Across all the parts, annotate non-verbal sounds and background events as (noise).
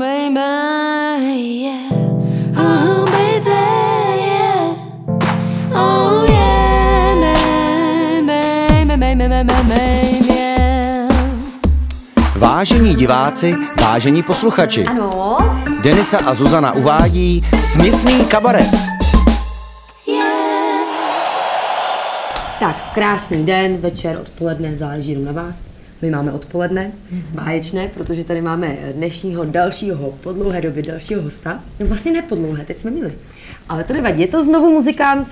baby, yeah. Oh, baby, yeah. Oh, yeah, baby, baby, baby, baby, yeah. Vážení diváci, vážení posluchači, Ano, Denisa a Zuzana uvádí Směsný kabaret. Tak, krásný den, večer, odpoledne, záleží jenom na vás. My máme odpoledne, báječné, protože tady máme dnešního dalšího, po dlouhé době dalšího hosta. No vlastně ne po dlouhé, teď jsme měli. Ale to nevadí, je to znovu muzikant,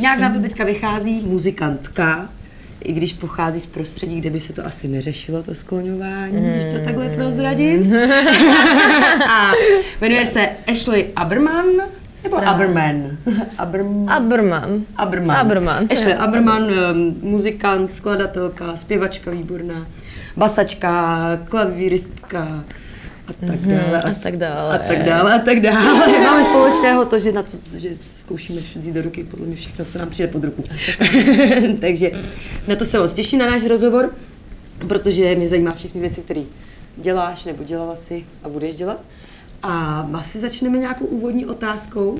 nějak nám to teďka vychází, muzikantka, i když pochází z prostředí, kde by se to asi neřešilo, to skloňování, když to takhle prozradím. (laughs) A jmenuje se Ashley Aberman, nebo Aberman? Aberman. Aberman. Aberman. Aberman. Ashley Aberman, um, muzikant, skladatelka, zpěvačka výborná, basačka, klavíristka a tak dále. a tak dále. A tak dále, a tak dále. (laughs) Máme společného to, že, na to, že zkoušíme vzít do ruky podle mě všechno, co nám přijde pod ruku. (laughs) Takže na to se moc těším, na náš rozhovor, protože mě zajímá všechny věci, které děláš nebo dělala si a budeš dělat. A asi začneme nějakou úvodní otázkou.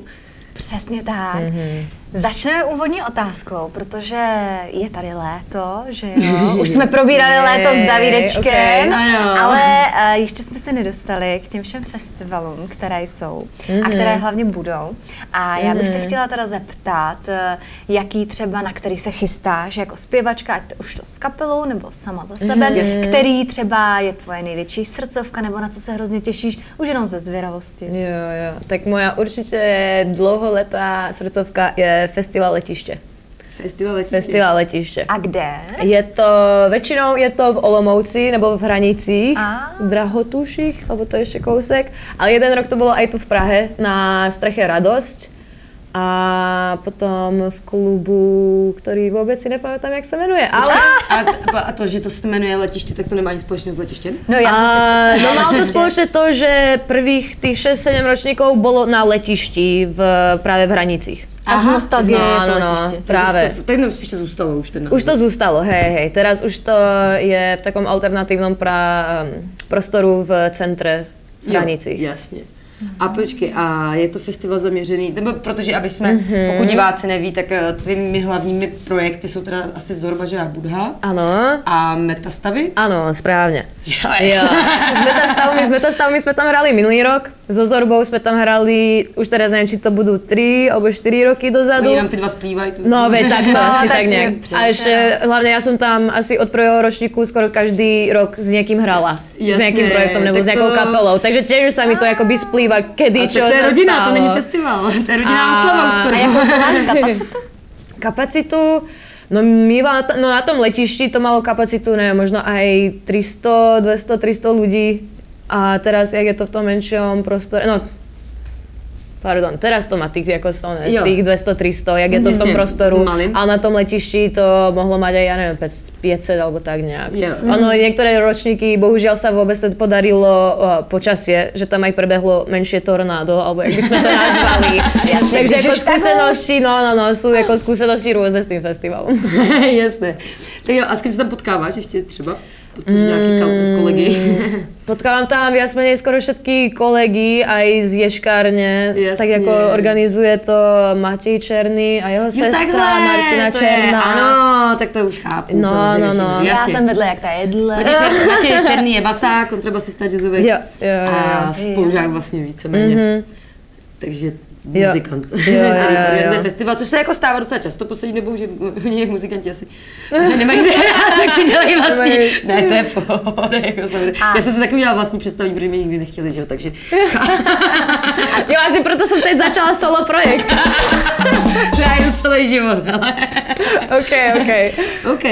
Přesně tak. Mm-hmm. Začneme úvodní otázkou, protože je tady léto, že jo? (laughs) Už jsme probírali léto s Davidečkem, okay. Ale uh, ještě jsme se nedostali k těm všem festivalům, které jsou mm-hmm. a které hlavně budou. A já bych se chtěla teda zeptat, uh, jaký třeba, na který se chystáš jako zpěvačka, ať to už to s kapelou nebo sama za sebe, mm-hmm. který třeba je tvoje největší srdcovka, nebo na co se hrozně těšíš, už jenom ze zvědavosti. Jo, jo. Tak moja určitě dlouholetá srdcovka je Festival letiště. Festival letiště. Festival letiště. A kde? Je to, většinou je to v Olomouci nebo v Hranicích, A. v Drahotuších, alebo to ještě kousek. Ale jeden rok to bylo i tu v Prahe na streche Radosť. A potom v klubu, který vůbec si nepamätám, jak se jmenuje. Ale A, a to, že to se jmenuje letiště, tak to nemá nic společného s letištěm? No já jsem se a, no malo to spoločne to, že prvých tých 6-7 ročníkov bolo na letišti v, práve v Hranicích. A z nostalgie je to no, no, letiště. práve. To, tak no, spíš to zůstalo už ten název. Už to zůstalo, hej, hej. Teraz už to je v takom alternatívnom pra, um, prostoru v centre v Jo, Hranicích. Jasně. A počkej, a je to festival zaměřený, nebo protože aby jsme, Mhm. mm-hmm. pokud diváci neví, tak eh, tvými hlavními projekty jsou teda asi Zorba, že a Budha Áno, a Metastavy. áno, správne. Yes. Jo. S metastavmi, s metastavmi sme tam hrali minulý rok, so Zorbou sme tam hrali, už teraz neviem, či to budú 3 alebo 4 roky dozadu. Oni nám ty dva splývají. Tu. No, veď tak to (laughs) No, asi tak tak přesně, A ešte, hlavne ja som tam asi od prvého ročníku skoro každý rok s niekým hrala. s Jasne, nejakým projektom nebo tak s nejakou to- kapelou. Takže tiež už sa mi to akoby splýva, kedy A čo to je rodina, stalo. to není festival, to je rodinná A- oslava už skoro. A jakou to má kapacitu? (laughs) Kapacitu, no my no na tom letišti to malo kapacitu, neviem, možno aj 300, 200, 300 ľudí. A teraz, jak je to v tom menšom prostore, no Pardon, teraz to má tých, ako som, tých 200-300, jak je to v tom prostoru. malým. A na tom letišti to mohlo mať aj, ja neviem, 500 alebo tak nejak. Jo. Ono, niektoré ročníky, bohužiaľ sa vôbec to podarilo uh, počasie, že tam aj prebehlo menšie tornádo, alebo jak by sme to nazvali. (laughs) Takže ako Ježiš, tak skúsenosti, no, no, no, sú ako skúsenosti rôzne s tým festivalom. (laughs) Jasné. Tak jo, a s kým se tam potkáváš ještě třeba? Nějaký kal- kolegy. (laughs) Potkávam tam viac menej skoro všetky kolegy, aj z Ješkárne, Jasne. tak ako organizuje to Matej Černý a jeho sestra Martina to Černá. Je, ano, tak to už chápu. No, samozřejmě, no, no. Já Jasně. jsem vedle jak ta jedle. Matěj Černý, Matěj Černý je basák, kontrabasista jazzový. Jo, jo, jo, A jo. spolužák vlastně víceméně. Mhm. Takže Jo. Muzikant. Jo, jo, (laughs) jo, jo. festival, což se jako stává docela často poslední dobou, že oni muzikanti asi nemají kde (laughs) hrát, tak si dělají vlastní. Ne, to je pohodě, (laughs) jako. Já jsem si taky udělala vlastní představení, protože mě nikdy nechtěli, že jo, takže Jo, asi proto som teď začala solo projekt. já jdu celý život, ale OK, OK. OK.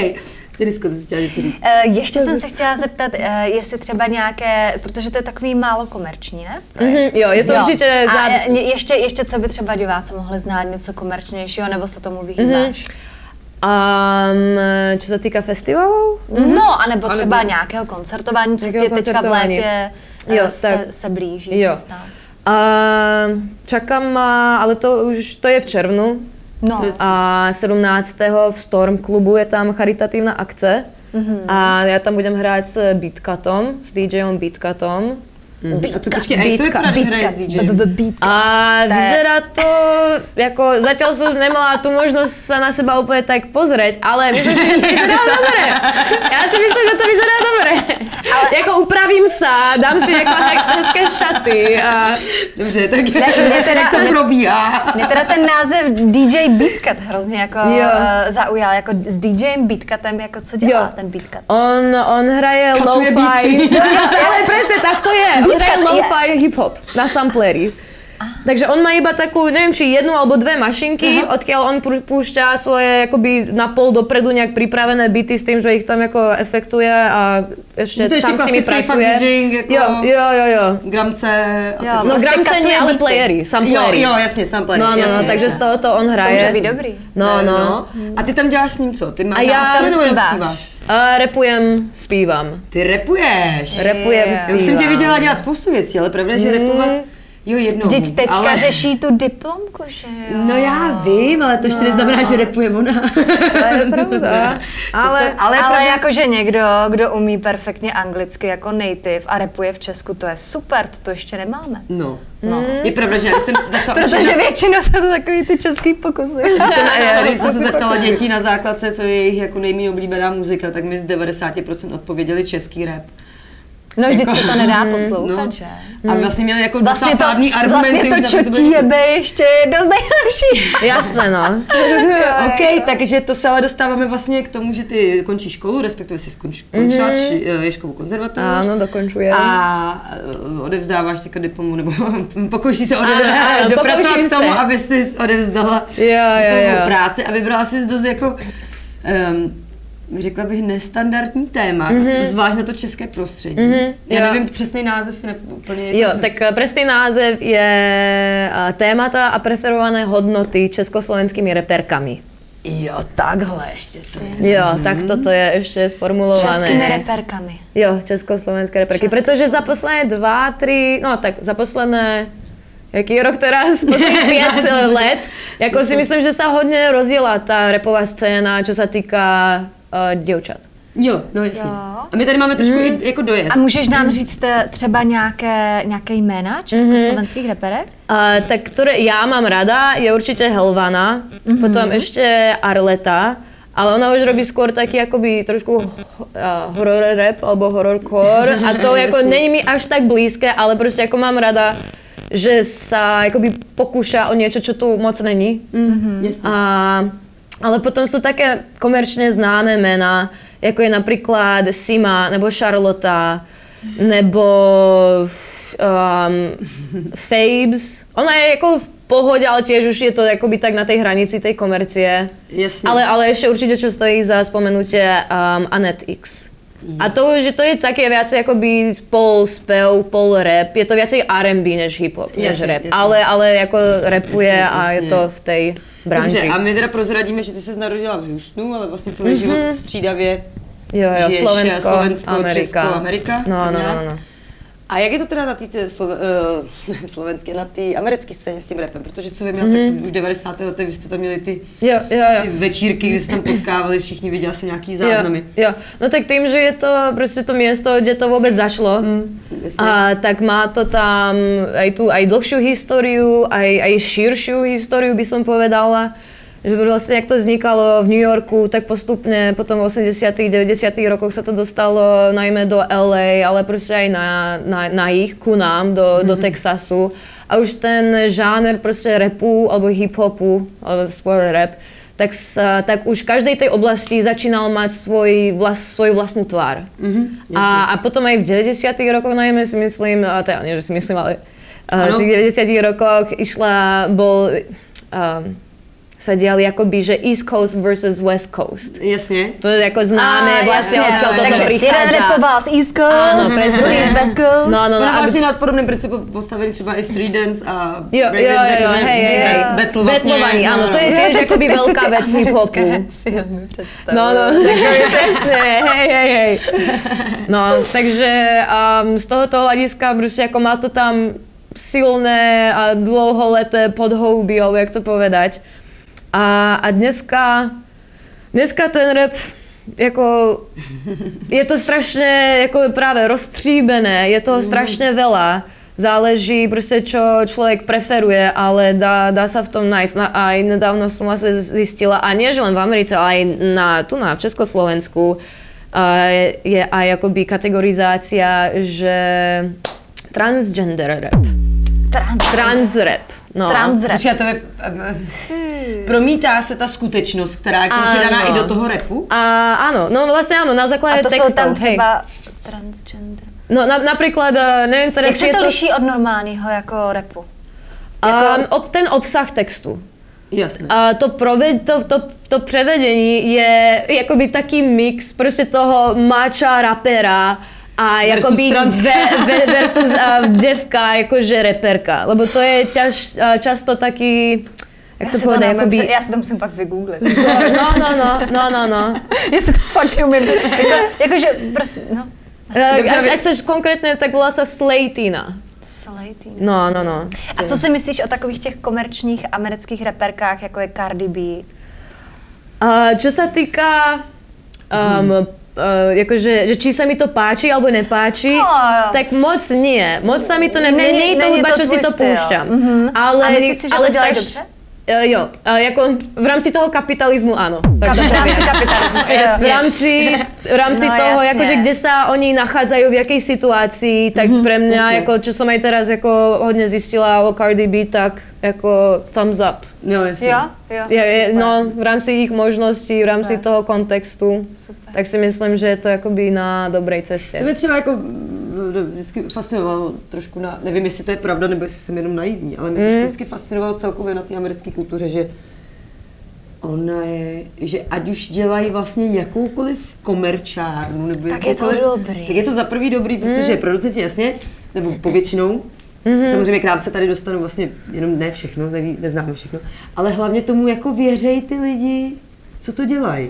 Ty jsi chtěla něco říct. Eh, ještě jsem se chtěla zeptat, eh, jestli třeba nějaké, protože to je takový málo komerční, ne? Mhm, jo, je to Jo. určitě A za... eh, ještě, ještě co by třeba diváci mohli znát, něco komerčnějšího, nebo se tomu vyhýbáš? Um, čo sa týka festivalov? No, anebo Anebo- třeba nějakého koncertování, co tě teďka v létě eh, Jo, se, tak- se blíží. Jo. A čakám ale to už, to je v červnu. No, A 17. v Storm klubu je tam charitatívna akce. A ja tam budem hrať s Beatcutom, s DJom Beatcutom. A to počkej, a jak to vypadá, hraješ s DJem? A vyzerá to, jako zatiaľ som nemala tú možnosť sa na seba úplne tak pozrieť, ale myslím si, že to vyzerá (laughs) dobre. Ja si myslím, že to vyzerá dobre. Ale... Jako upravím sa, dám si jako hezké šaty a... Dobře, tak Ne, mě teda- jak to probíhá? Mě teda ten název DJ Beatcut hrozně jako Jo. uh, zaujal, jako s DJem Beatcutem, jako co dělá Jo. ten Beatcut? On, on hraje lo-fi. beaty. (laughs) ale presne tak to je. On Beatcut hraje je- lo-fi hip-hop na sampleri. Takže on má iba takú, neviem, či jednu alebo dve mašinky, odkiaľ on pú- púšťa svoje akoby na pol dopredu nejak pripravené byty s tým, že ich tam ako efektuje a ešte Že to je tam ešte s nimi pracuje. DJing, jako- Jo, jo, jo, jo. Gramce a Jo. No Prostě gramce nie, ale playery, Jo, samplery. jo, jasně, samplery. No, no, jasně, no, takže z jasně. tohoto on To hraje. může být dobrý. No, no. A ty tam děláš s ním co? Ty máš A já zpíváš? A repujem, zpívam. Ty repuješ. Repujem, Jo. zpívam. Já jsem tě viděla dělat spoustu věcí, ale pravda, je, že repovat, jo, jednou. Vždyť teďka ale... řeší tu diplomku, že jo? No já vím, ale to ještě neznamená, že repuje ona. To je pravda. (laughs) Ale, se- Ale, ale pravda- jakože někdo, kdo umí perfektně anglicky jako native a repuje v Česku, to je super, to, to ještě nemáme. No. No. Je pravda, že jsem se začala učit Protože na- většinou jsou to takový ty český pokusy. Když jsem, já, když jsem se zeptala dětí na základce, co je jejich jako nejméně oblíbená muzika, tak mi z 90% odpověděli český rap. No vždyť se to nedá poslouchat, No. že? A vlastně měli jako Vlastně docela to, pádný argumenty. vlastně to čotí jebe ještě dost nejlepší. (laughs) jasné, no. (laughs) OK, takže to se ale dostáváme vlastně k tomu, že ty končíš školu, respektive si skonč, končila mm-hmm. Ježkovou konzervatoř. Áno, dokončujem. A eh, odevzdáváš teďka diplomu, nebo (laughs) pokoušíš se Ano, odevzdat, ano, dopracovat k tomu, aby jsi odevzdala Jo, jo, jo. práci a vybrala jsi dost jako um, řekla bych nestandardní téma, mm-hmm. zvlášť na to české prostředí. Mm-hmm, Já jo. nevím přesný název, si ne, úplně... Jo, tak eh, presný název je eh, témata a preferované hodnoty československými reperkami. Jo, takhle ještě to je. Jo, tak toto je ešte sformulované. Českými reperkami. Jo, československé reperky. Československé. Protože za posledné dva, tři, no tak za posledné Jaký je rok teraz? (laughs) Posledných pět let. Jako si (laughs) myslím, že se hodně rozjela ta repová scéna, čo se týká uh, děvčat. Jo, no jasně. Jo. A my tady máme trošku mm. i, jako dojezd. A můžeš nám říct eh, třeba nějaké, nějaké jména československých reperek? Uh, tak ktoré ja mám rada, je určite Helvana, mm-hmm. potom ešte Arleta, ale ona už robí skôr taký akoby trošku uh, horror rap alebo horrorcore (laughs) a to jako není mi až tak blízke, ale prostě jako mám rada, že sa akoby pokúša o niečo, čo tu moc není. Mm, jasně. A, ale potom sú také komerčne známe mená, jako je napríklad Sima nebo Charlotta, nebo um, Fabes. Ona je jako v pohodě, ale tiež už je to akoby tak na tej hranici tej komercie. Jasně. Ale, ale ešte určite čo stojí za spomenutie um, Anet X. A to, že to je také viacej akoby pol spev, pol rap, je to viacej R&B než hip-hop, než rap. jasně. Ale, ale jako rapuje Jasně, a je to v tej branži. Dobře, a my teda prozradíme, že ty se narodila v Houstonu, ale vlastně celý mm-hmm. život střídavě Jo, jo, žiješ, Slovensko, Slovensko, Amerika. Česko, Amerika. No, no, no, no. A jak je to teda na té uh, (laughs) slovenské, na té americké scéně s tím rapem? Protože co vím, já, mm-hmm. tak už v 90. letech vy jste tam měli ty, Jo, jo, ty jo. večírky, kdy se tam potkávali všichni, viděla jsem nějaký záznamy. Jo, jo. No tak tým, že je to prostě to město, kde to vůbec zašlo, mm, jasně. a tak má to tam aj tu aj dlhšiu históriu, aj, aj širšiu históriu by som povedala. Že vlastne, jak to vznikalo v New Yorku, tak postupne potom v 80 90 rokoch sa to dostalo najmä do LA, ale prostě aj na, na, na jich, ku nám, do, mm-hmm. do Texasu. A už ten žáner prostě rapu, alebo hip-hopu, alebo skôr rap, tak, sa, tak už v každej tej oblasti začínal mať svoj vlas, svoju vlastnú tvár. Mm-hmm, a, a potom aj v 90 rokoch najmä si myslím, a teda nie, že si myslím, ale Ano. v tých 90 rokoch išla, bol, um, sa diali akoby, že East Coast versus West Coast. Jasně. To je jako známe, A, vlastně jasně, odkiaľ toto Takže jeden prichádza. repoval z East Coast, Áno, presne. z West Coast. No, no, No, no. no a- vlastně na podobném principu postavili třeba i Street Dance a Jo, jo, jo, jo, hej, hej, hej. Battle vlastně. Betlovanie, áno, to je no. tiež akoby veľká vec v hip-hopu. No, no, (laughs) takže presne, hej, hej, hej. No, takže um, z tohoto hľadiska prostě jako má to tam silné a dlouholeté podhoubí, jak to povedať. A, a dneska, dneska ten rap jako je to strašne jako práve roztříbené, je toho strašne veľa. Záleží prostě, čo člověk preferuje, ale dá, dá sa v tom nájsť. Na, aj nedávno som vlastne zistila, a nie že len v Americe, ale aj na, tu na v Československu, a je aj akoby kategorizácia, že transgender rap. Trans. Trans rap. No. Transrap. Počkej, to je, promítá se ta skutečnost, která je jako Ano. přidaná i do toho repu? A áno, no vlastne áno, na A základe to textov. jsou tam hej. třeba transgender. No na, napríklad, eh, neviem teraz, Jak se je to liší od normálního jako repu? Um, ob, ten obsah textu. Jasné. A to, proved, to, to, to prevedení je jakoby taký mix prostě toho mača rapera a Versus jakoby trans. ve, ve, versus uh, devka, jakože reperka. Lebo to je ťaž, uh, často taký, jak Já to neumím, jakoby... před- já si to musím pak vygooglit. No, no, no, no, no, no. (laughs) já si to fakt neumím. Jako, jakože prostě, no. Uh, Dobře, až, vy- ak seš konkrétně, tak volá sa Slatina. Slating. No, no, no. A co si myslíš o takových těch komerčních amerických reperkách, jako je Cardi B? Uh, čo sa týka um, uh, jakože, že či sa mi to páči alebo nepáči, No, tak moc nie. Moc sa mi to ne... Není- Není, to hudba, to čo si to púšťam. Mhm. Ale, A myslíš si, že to ale dělají straš- dobře? Uh, jo, uh, jako v rámci toho kapitalismu áno. Tak to v rámci kapitalismu. (laughs) V jasně. rámci, v rámci (laughs) No, toho, jasně. jakože kde sa oni nachádzajú, v jakej situácii, tak pre mňa, jasně. jako, čo som aj teraz jako hodne zistila o Cardi B, tak jako thumbs up. No, jasně. Jo, jo. Je, je, no, v rámci jejich možností, v rámci Super. toho kontextu, Super. tak si myslím, že je to jakoby na dobré cestě. To mě třeba jako vždycky fascinovalo trošku na, nevím, jestli to je pravda, nebo jestli jsem jenom naivní, ale mě Mm. trošku vždycky fascinovalo celkově na té americké kultuře, že ona je, že ať už dělají vlastně jakoukoliv komerčárnu, nebo Tak je to dobrý. Tak je to za prvý dobrý, protože producenti jasně, nebo povětšinou, Mhm. Samozřejmě k nám se tady dostanou vlastně jenom ne všechno, neví, neznáme všechno, ale hlavně tomu jako věřej ty lidi, co to dělají.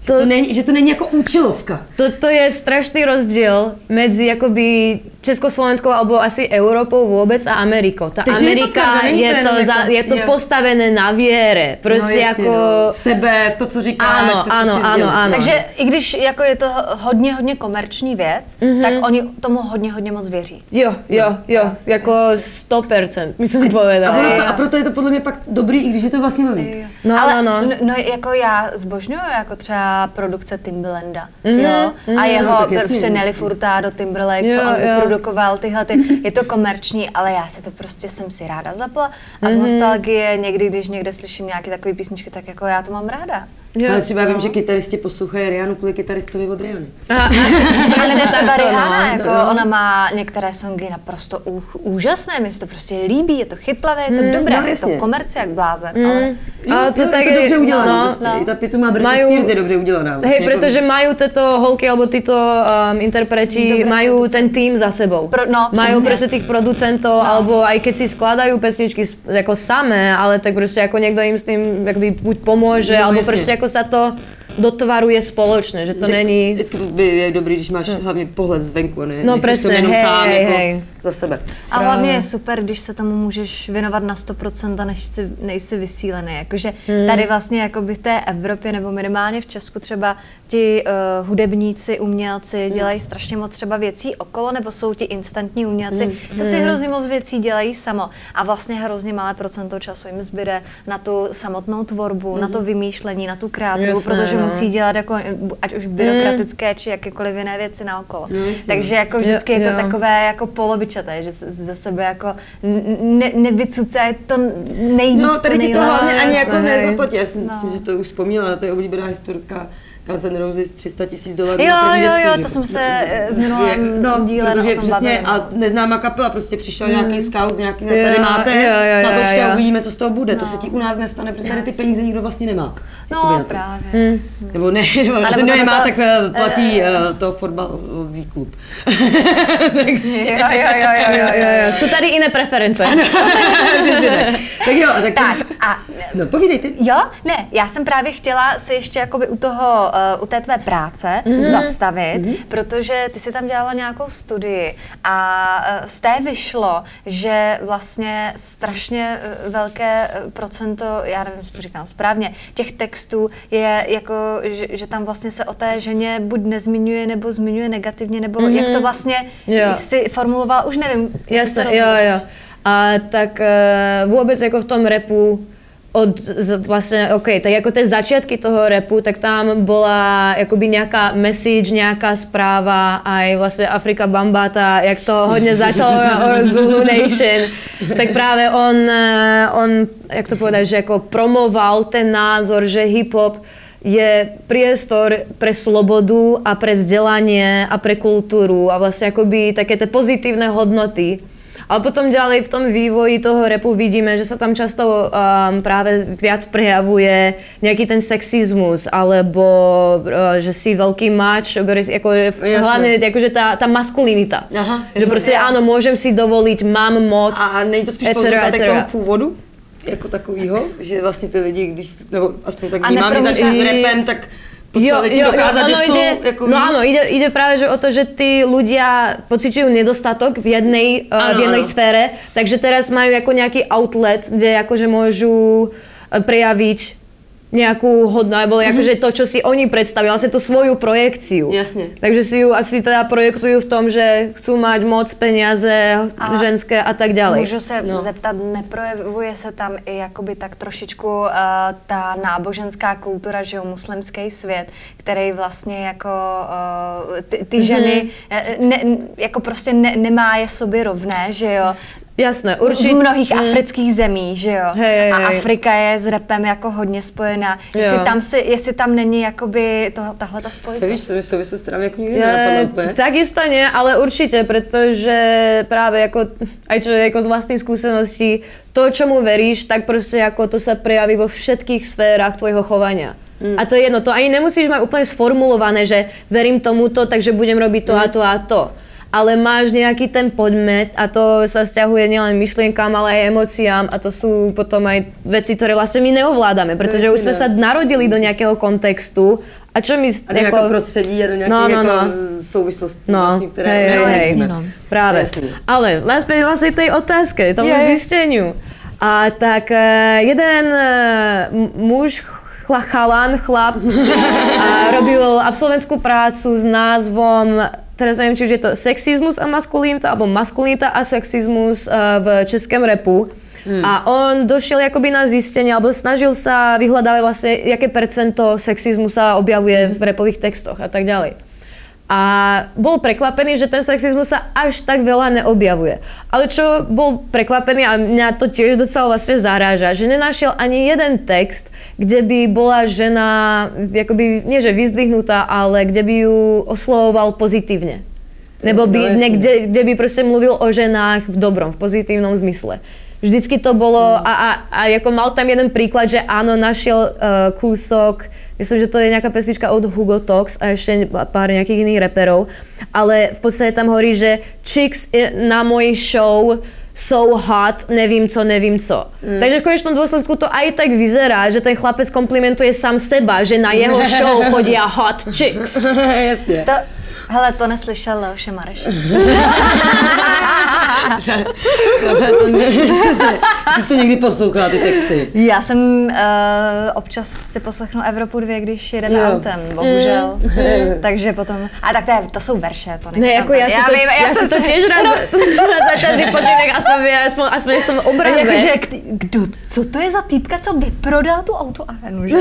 Že To- to, není, že to není jako účelovka. Toto je strašný rozdiel medzi jakoby Československou alebo asi Európou vôbec a Amerikou. Ta Takže je to Amerika pravda, to je, to, jenom za, jako- je to jo. postavené na viere. Prostě no, jasně, jako... no. v sebe, v to, co říkáš, Ano, to, co ano, ano, ano. Takže i když jako je to hodně, hodně komerční věc, Mhm. tak oni tomu hodně, hodně moc věří. Jo, jo, jo, jako 100%, by som A, povedala. ono to, a proto je to podle mě pak dobrý, i když je to vlastně nový. No, Ale no, no. n- no, jako já zbožňuju jako třeba produkce Timbalanda, jo, a jeho prostě. Nelly Furtado, Timberlake, Jo, co on jo. vyprodukoval, tyhle ty, je to komerční, ale já se to prostě jsem si ráda zapla a Mhm. z nostalgie někdy, když někde slyším nějaké takové písničky, tak jako já to mám ráda. Jo, Ale třeba no. vím, že kytaristi poslouchají Rianu kvůli kytaristovi od Riany. A, a, A nebo třeba to, no. Rihanna, jako ona má některé songy naprosto ú, úžasné, mi se to prostě líbí, je to chytlavé, je to dobré, no je to jasně. komerci jak blázen, ale A to jo, tak je to dobře udělané. no. prostě. I ta Pituma Britney Majú- Spears je dobře udělaná. Hej, Vlastně, jako- pretože majú tieto holky alebo títo um, interpreti, majú ten tým za sebou. Pro- no, majú přesně. proste tých producentov, no. alebo aj keď si skladajú pesničky s- ako samé, ale tak proste ako niekto im s akoby buď pomôže, No, alebo jasne. Proste ako sa to dotvaruje společne, že to Tak není... Vždycky by je dobrý, když máš hlavně pohled zvenku, ne? No, nejsi presne, jenom hej, sám hej, jako hej. Za sebe. A hlavně je super, když se tomu můžeš věnovat na 100% a než si, nejsi vysílený. Jakože Hmm. tady vlastně jakoby v té Evropě nebo minimálně v Česku třeba ti uh, hudebníci, umělci Hmm. dělají strašně moc třeba věcí okolo, nebo jsou ti instantní umělci, Hmm. co si hrozně moc věcí dělají samo. A vlastně hrozně malé procento času jim zbyde na tu samotnou tvorbu, na to vymýšlení, na tu kreativu, Hmm. Jasné, protože no. musí dělat jako ať už byrokratické, či jakékoliv jiné věci na okolo. No. Takže jako vždycky je to jo. takové jako polovičaté, že se- ze sebe jako ne, nevycucá to nejvíc, No, tady to ti to hlavně ani jako hej. nezaplatí. Já si No. myslím, že to už vzpomněla, to je oblíbená historka Guns N' Roses 300 tisíc dolarů Jo, na jo, jo, to jsme se eh, v minulém no, díle protože o tom přesně, bavili. a neznámá kapela, prostě přišel nějaký scout s nějakým, Jo, tady máte, jo, jo, na to jo, ještě jo. uvidíme, co z toho bude. To se ti u nás nestane, protože tady ty peníze nikdo vlastně nemá. No právě. Nebo ne, (laughs) nebo ten, kdo je tam má, to- tak eh, platí eh, to fotbalový klub. (laughs) (laughs) Jo, jo, jo, jo, jo, jo. jo. Sú tady iné preference. tak jo, tak, Tak a No, povídej ty. Jo, ne, já jsem právě chtěla se ještě jakoby u toho uh, u té tvé práce mm-hmm. zastavit, mm-hmm. protože ty si tam dělala nějakou studii a uh, z té vyšlo, že vlastně strašně uh, velké procento, já nevím, jestli to říkám správně, těch textů je jako, že, že tam vlastně se o té ženě buď nezmiňuje, nebo zmiňuje negativně, nebo mm-hmm. jak to vlastně Jo. si formulovala, už nevím. se jo, jo. A tak uh, vůbec jako v tom repu od vlastně, OK, tak jako ty začátky toho repu, tak tam byla jakoby nějaká message, nějaká zpráva a i vlastně Afrika Bambata, jak to hodně začalo o (laughs) Zulu Nation, tak právě on, eh, on, jak to povedať, že jako promoval ten názor, že hip-hop je priestor pre slobodu a pre vzdelanie a pre kultúru a vlastne akoby také tie pozitívne hodnoty. Ale potom ďalej v tom vývoji toho repu vidíme, že sa tam často um, práve viac prejavuje nejaký ten sexizmus, alebo uh, že si veľký mač, ako, hlavne akože tá, tá maskulinita. Aha. Že proste áno, môžem si dovoliť, mám moc, A není to spíš et cetera, pozůstatek et toho původu? Jako takovýho, že vlastně ty lidi, když, nebo aspoň tak vnímám, když začne s repem, tak potřebovali ti dokázat, že ono jsou, ide, jako no áno, ide, ide práve že o to, že tí ľudia pociťujú nedostatok v jednej, uh, Áno, v jednej sfére, takže teraz majú ako nejaký outlet, kde akože môžu uh, prejaviť nejakú hodnú, alebo akože to, čo si oni predstavili, vlastne tú svoju projekciu. Jasne. Takže si ju asi teda projektujú v tom, že chcú mať moc, peniaze, A- ženské a tak ďalej. Můžu se No. zeptat, neprojevuje se tam i jakoby tak trošičku uh, ta náboženská kultura, že jo, muslimský svět, který vlastně jako uh, ty, Mhm. ty ženy eh, ne, jako prostě ne, nemá je sobě rovné, že jo. Jasné, V určite. mnohých afrických zemích, že jo. Hej, hej, a. Afrika je s repem jako hodně spojená. Jestli Jo. tam, si, jestli tam není jakoby to, tahle ta Co spojitost. víš, to je souvislost, mě jako nikdy Je, takisto nie, ale určite, pretože práve ako, aj čo ako z vlastnej skúsenosti, to, čomu veríš, tak proste ako to sa prejaví vo všetkých sférach tvojho chovania. Mm. A to je jedno, to ani nemusíš mať úplne sformulované, že verím tomuto, takže budem robiť to a to a to. Ale máš nejaký ten podmet a to sa vzťahuje nielen myšlienkám, ale aj emóciám a to sú potom aj veci, ktoré vlastne my neovládame, pretože No, už sme sa narodili do nejakého kontextu a čo my... A do nějakého prostředí a do nějakých No, no, jako no. souvislostí, No, vlastně, které hej, hej, hej. No. Práve. Jasne. Ale naspäť vlastne tej otázke, tomu Je, zisteniu. A tak eh, jeden eh, muž, chla, chalan, chlap, a robil absolventskú prácu s názvom teraz neviem, či je to sexizmus a maskulinita, alebo maskulinita a sexizmus eh, v českém repu. A on došiel akoby na zistenie, alebo snažil sa vyhľadávať vlastne, aké percento sexizmu sa objavuje v repových textoch a tak ďalej. A bol prekvapený, že ten sexizmus sa až tak veľa neobjavuje. Ale čo bol prekvapený a mňa to tiež docela vlastne zaráža, že nenašiel ani jeden text, kde by bola žena, akoby, nie že vyzdvihnutá, ale kde by ju oslovoval pozitívne. Nebo by, No, niekde, kde by proste mluvil o ženách v dobrom, v pozitívnom zmysle. Vždycky to bolo, a, a, a ako mal tam jeden príklad, že áno, našiel uh, kúsok, myslím, že to je nejaká pesnička od Hugo Tox a ešte pár nejakých iných reperov, ale v podstate tam hovorí, že chicks na mojej show so hot, nevím co, nevím co. Mm. Takže v konečnom dôsledku to aj tak vyzerá, že ten chlapec komplimentuje sám seba, že na jeho (laughs) show chodia hot chicks. Jasně. To, hele, to neslyšel Leoše Mareš. (laughs) (laughs) Ty jsi to někdy poslouchala, ty texty. Já jsem uh, občas si poslechnu Evropu 2, když jedeme Jo. autem, bohužel. (laughs) Takže potom, a tak to, je, to jsou verše, to Ne, nechci jako já si to, vím, já si jsem to si- tiež raz na začát vypočuť, tak aspoň, aspoň, aspoň A obraze. Jakože, k- kdo, co to je za týpka, co vyprodal tu autoarénu, že?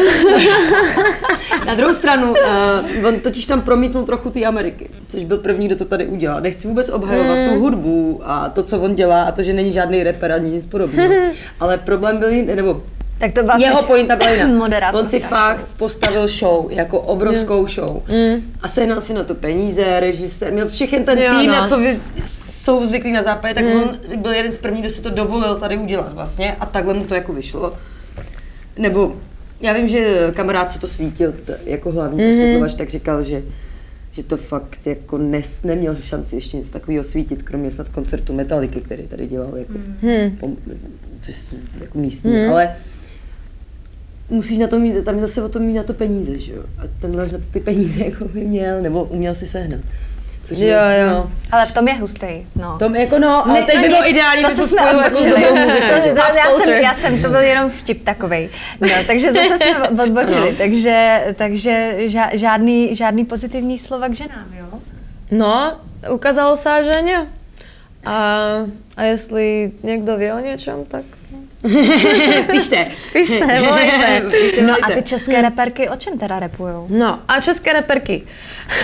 Na druhou stranu, uh, on totiž tam promítnul trochu té Ameriky, což byl první, kdo to tady udělal. Nechci vůbec obhajovat Mm. tu hudbu a to, co on dělá a to, že není žádný rapper ani nic podobného. (laughs) Ale problém byl jiný, nebo Tak to vlastně jeho pointa byla jiná. (clears throat) On si fakt postavil show, jako obrovskou show. A sehnal si na to peníze, režisér, měl všechny ten Jo, tým, no. na co vy, jsou zvyklí na západě, tak on byl jeden z prvních, kdo si to dovolil tady udělat vlastně a takhle mu to jako vyšlo. Nebo já vím, že kamarád, co to svítil t- jako hlavní mm-hmm. tak říkal, že že to fakt jako nes, neměl šanci ještě nic takového svítit, kromě snad koncertu Metalliky, který tady dělal jako, mm. pom, což, jako místní, mm. ale musíš na to mít, tam je zase o tom mít na to peníze, že jo? A tenhle už na to ty peníze (laughs) jako by měl, nebo uměl si sehnat. Což Jo, je- jo. No. Ale v tom je hustý. No. Tom jako no, ale Ne, teď no by bylo ideální, to se jsme jako odbočili. já, jsem, já jsem, to byl jenom vtip takovej. No, takže zase jsme (laughs) odbočili, takže, takže ža- žádný, žádný pozitivní slova k ženám, jo? No, ukázalo sa, že nie. A, a jestli někdo ví o něčem, tak (laughs) Píšte. pište, volejte. (laughs) Píšte, No a ty české reperky o čem teda repujou? No a české reperky.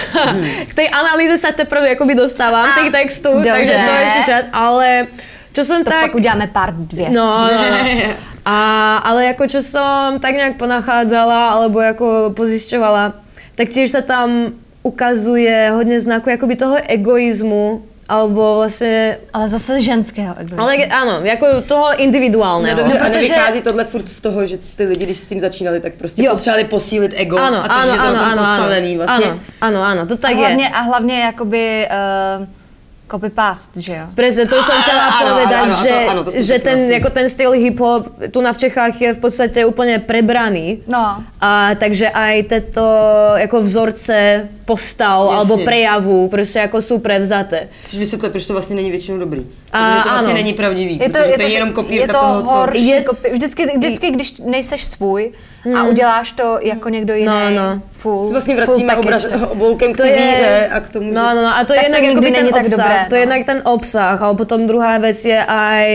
(laughs) K tej analýze sa teprve akoby dostávam, tých textů, Dobře. takže to je ešte čas, ale čo som To tak... pak uděláme part dvě. No, no, no. A, ale ako čo som tak nejak ponachádzala, alebo ako pozisťovala, tak tiež sa tam ukazuje hodně znaku jakoby toho egoizmu, alebo vlastně, Ale zase ženského egoismu. ale áno, jako toho individuálneho. No dobře, a protože- nevychází tohle furt z toho, že ty lidi, když s tím začínali, tak prostě Jo. potřebovali posílit ego Ano, a to, ano, že je to ano, tom ano, postavený ano, vlastně. ano, ano, ano, to a, tak je. hlavně, a hlavně jakoby uh, copy-paste, že jo? Presne, to som chcela áno, povedať, áno, áno, že, to- áno, to že ten, vlastne. jako ten styl hip-hop tu na v Čechách je v podstate úplne prebraný. No. A takže aj tieto jako vzorce postav Jasně. alebo prejavu prostě jako jsou prevzaté. Což vysvětluje, proč to vlastně není většinou dobrý. A, Protože to vlastně ano. není pravdivý, Je to, je to je jenom kopírka je to toho, co... horší Je- kopi- Vždycky, vždycky, když nejseš svůj a uděláš to jako někdo jiný, No, no. full, Se vlastně vracíme package, obraz, obloukem k To té je- víře a k tomu, No, no, no, a to je Tak to jednak nikdy jakoby ten není tak obsah, dobré, to je no. jednak ten obsah, ale potom druhá věc je aj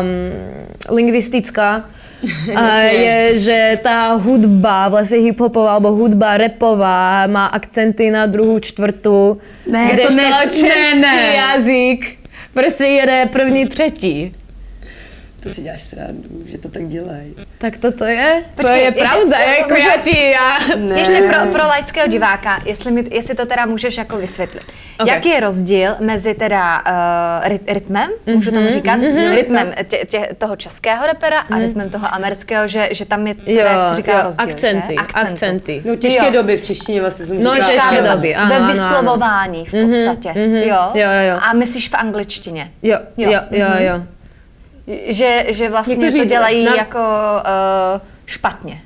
um, lingvistická. (laughs) Je, že ta hudba, vlastně hiphopová alebo hudba repová má akcenty na druhou čtvrtou, Ne, to ne- ne, ne. jazyk prostě jede první, třetí. To si děláš srandu, že to tak dělají. Tak toto je, to Počkej, je ještě- pravda, jako může- já ti, já. Ještě pro, pro laického diváka, jestli, mi, jestli to teda můžeš jako vysvětlit. Ok. Jaký je rozdíl mezi teda uh, ryt, rytmem, můžu tomu říkat, rytmem tě, tě, toho českého repera a rytmem toho amerického, že, že tam je teda, Jo, jak se říká, jo, rozdíl, akcenty, že? akcenty. No těžké Jo. doby v češtině vlastně jsem No, těžké doby, ano, Ve ano, ano. vyslovování v podstatě, jo? Jo, jo, jo. A myslíš v angličtině. Jo, Jo. jo, jo, jo. Že, že vlastně Někteří to dělají na- jako uh, špatně.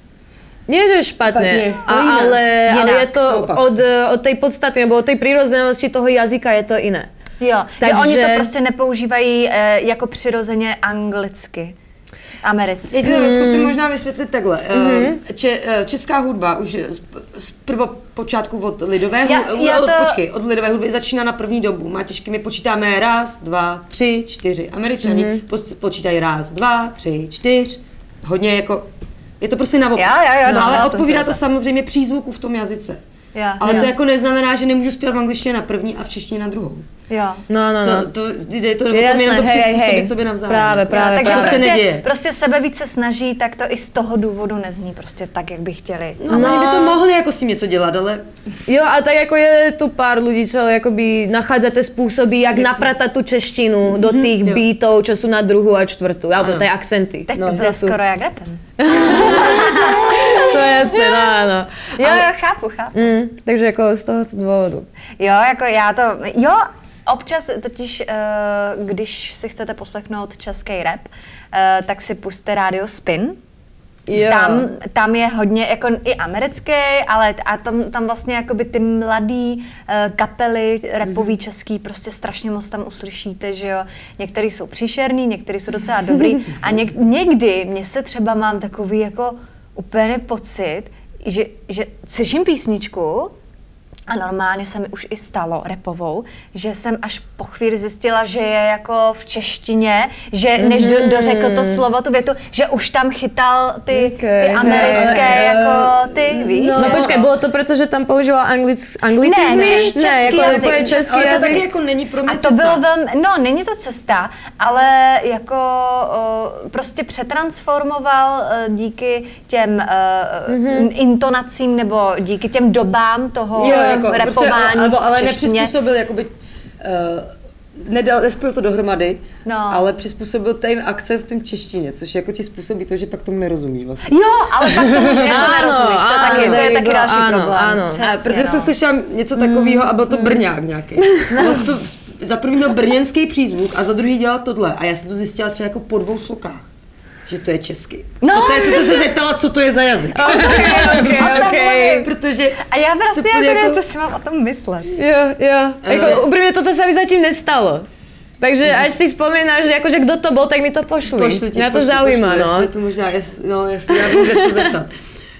Nie, že špatně, Špatně, a, ale jinak. ale, je to od, od tej podstaty nebo od tej přirozenosti toho jazyka je to jiné. Jo, Takže- že oni to prostě nepoužívají eh, jako přirozeně anglicky. Já ti to zkusím možná vysvětlit takhle. Mm-hmm. Če, eh, česká hudba už z, z prvopočátku od lidové Já- hudby, já od, to- počkej, od lidové hudby začíná na první dobu. Má těžké, my počítáme raz, dva, tři, čtyři. Američani mm-hmm. počítají raz, dva, tři, čtyř. Hodně jako, je to prostě naopak. Jo, jo, jo, no, ale já odpovídá to to. samozřejmě přízvuku v tom jazyce. Jo, ale jo. to jako neznamená, že nemůžu zpívat v angličtině na první a v češtině na druhou. Jo. No, no, no. To, to, jde to, je je jasné, jenom to hej, přizpůsobit hej. sobě navzájem. Právě, právě, takže to se prostě, neděje. prostě sebe více snaží, tak to i z toho důvodu nezní prostě tak, jak by chtěli. No, no. Oni by to mohli jako s tím něco dělat, ale Jo, a tak jako je tu pár lidí, co jakoby nachádzate způsoby, jak napratat tu češtinu do těch jo. beatů, čo jsou na druhou a čtvrtou, alebo Ano. ty akcenty. Tak no, to bylo skoro jak rapem. (laughs) Jasné, no, (laughs) ano. Jo, jo, chápu, chápu. Mm, takže jako z tohoto důvodu. Jo, jako já to, jo, občas totiž, eh, když si chcete poslechnout český rap, eh, tak si puste rádio Spin. Jo. Tam, tam je hodně jako i americký, ale a tam, tam vlastně jakoby ty mladý uh, kapely repový český prostě strašně moc tam uslyšíte, že jo. Některý jsou příšerný, některý jsou docela dobrý (laughs) a něk, někdy mě se třeba mám takový jako úplně pocit, že, že slyším písničku a normálně se mi už i stalo repovou, že jsem až po chvíli zjistila, že je jako v češtině, že než do, dořekl to slovo, tu větu, že už tam chytal ty, ty Okay, americké hej. jako ty, víš? No, jo? počkej, bylo to proto, že tam použila anglic, anglicizmy? Ne, češ- ne, jako jazyk. český ale to jazyk. taky jako není pro mě A to cesta. bylo velmi, no není to cesta, ale jako o, prostě přetransformoval díky těm mm-hmm. intonacím nebo díky těm dobám toho Jo, jako, repování prostě, ale, ale nepřizpůsobil, jakoby, uh, nedal, nespojil to dohromady, No. ale přizpůsobil ten akcent v tom češtině, což jako ti způsobí to, že pak tomu nerozumíš vlastně. Jo, ale pak tomu (laughs) jako Ano, nerozumíš, to, ano, taky, to je taky další ano, problém. ano. Přesně, a protože no. jsem slyšela něco takového a byl to Brňák nějaký. (laughs) Za prvý měl brněnský přízvuk a za druhý dělal tohle a já jsem to zjistila třeba jako po dvou slokách. Že to je česky. No, to je, co jste se zeptala, co to je za jazyk. okay, okay. (laughs) Protože A já se vlastně úplně jako, jako- co si mám o tom myslet. Jo, jo. Takže- Jako, úprimne toto sa mi zatím nestalo. Takže až si spomínáš, že akože kdo to bol, tak mi to pošli. Pošli ti, Mě to pošli, zaujíma, pošli, no. Jestli to možná, jestli, no, jestli já kde se zeptat.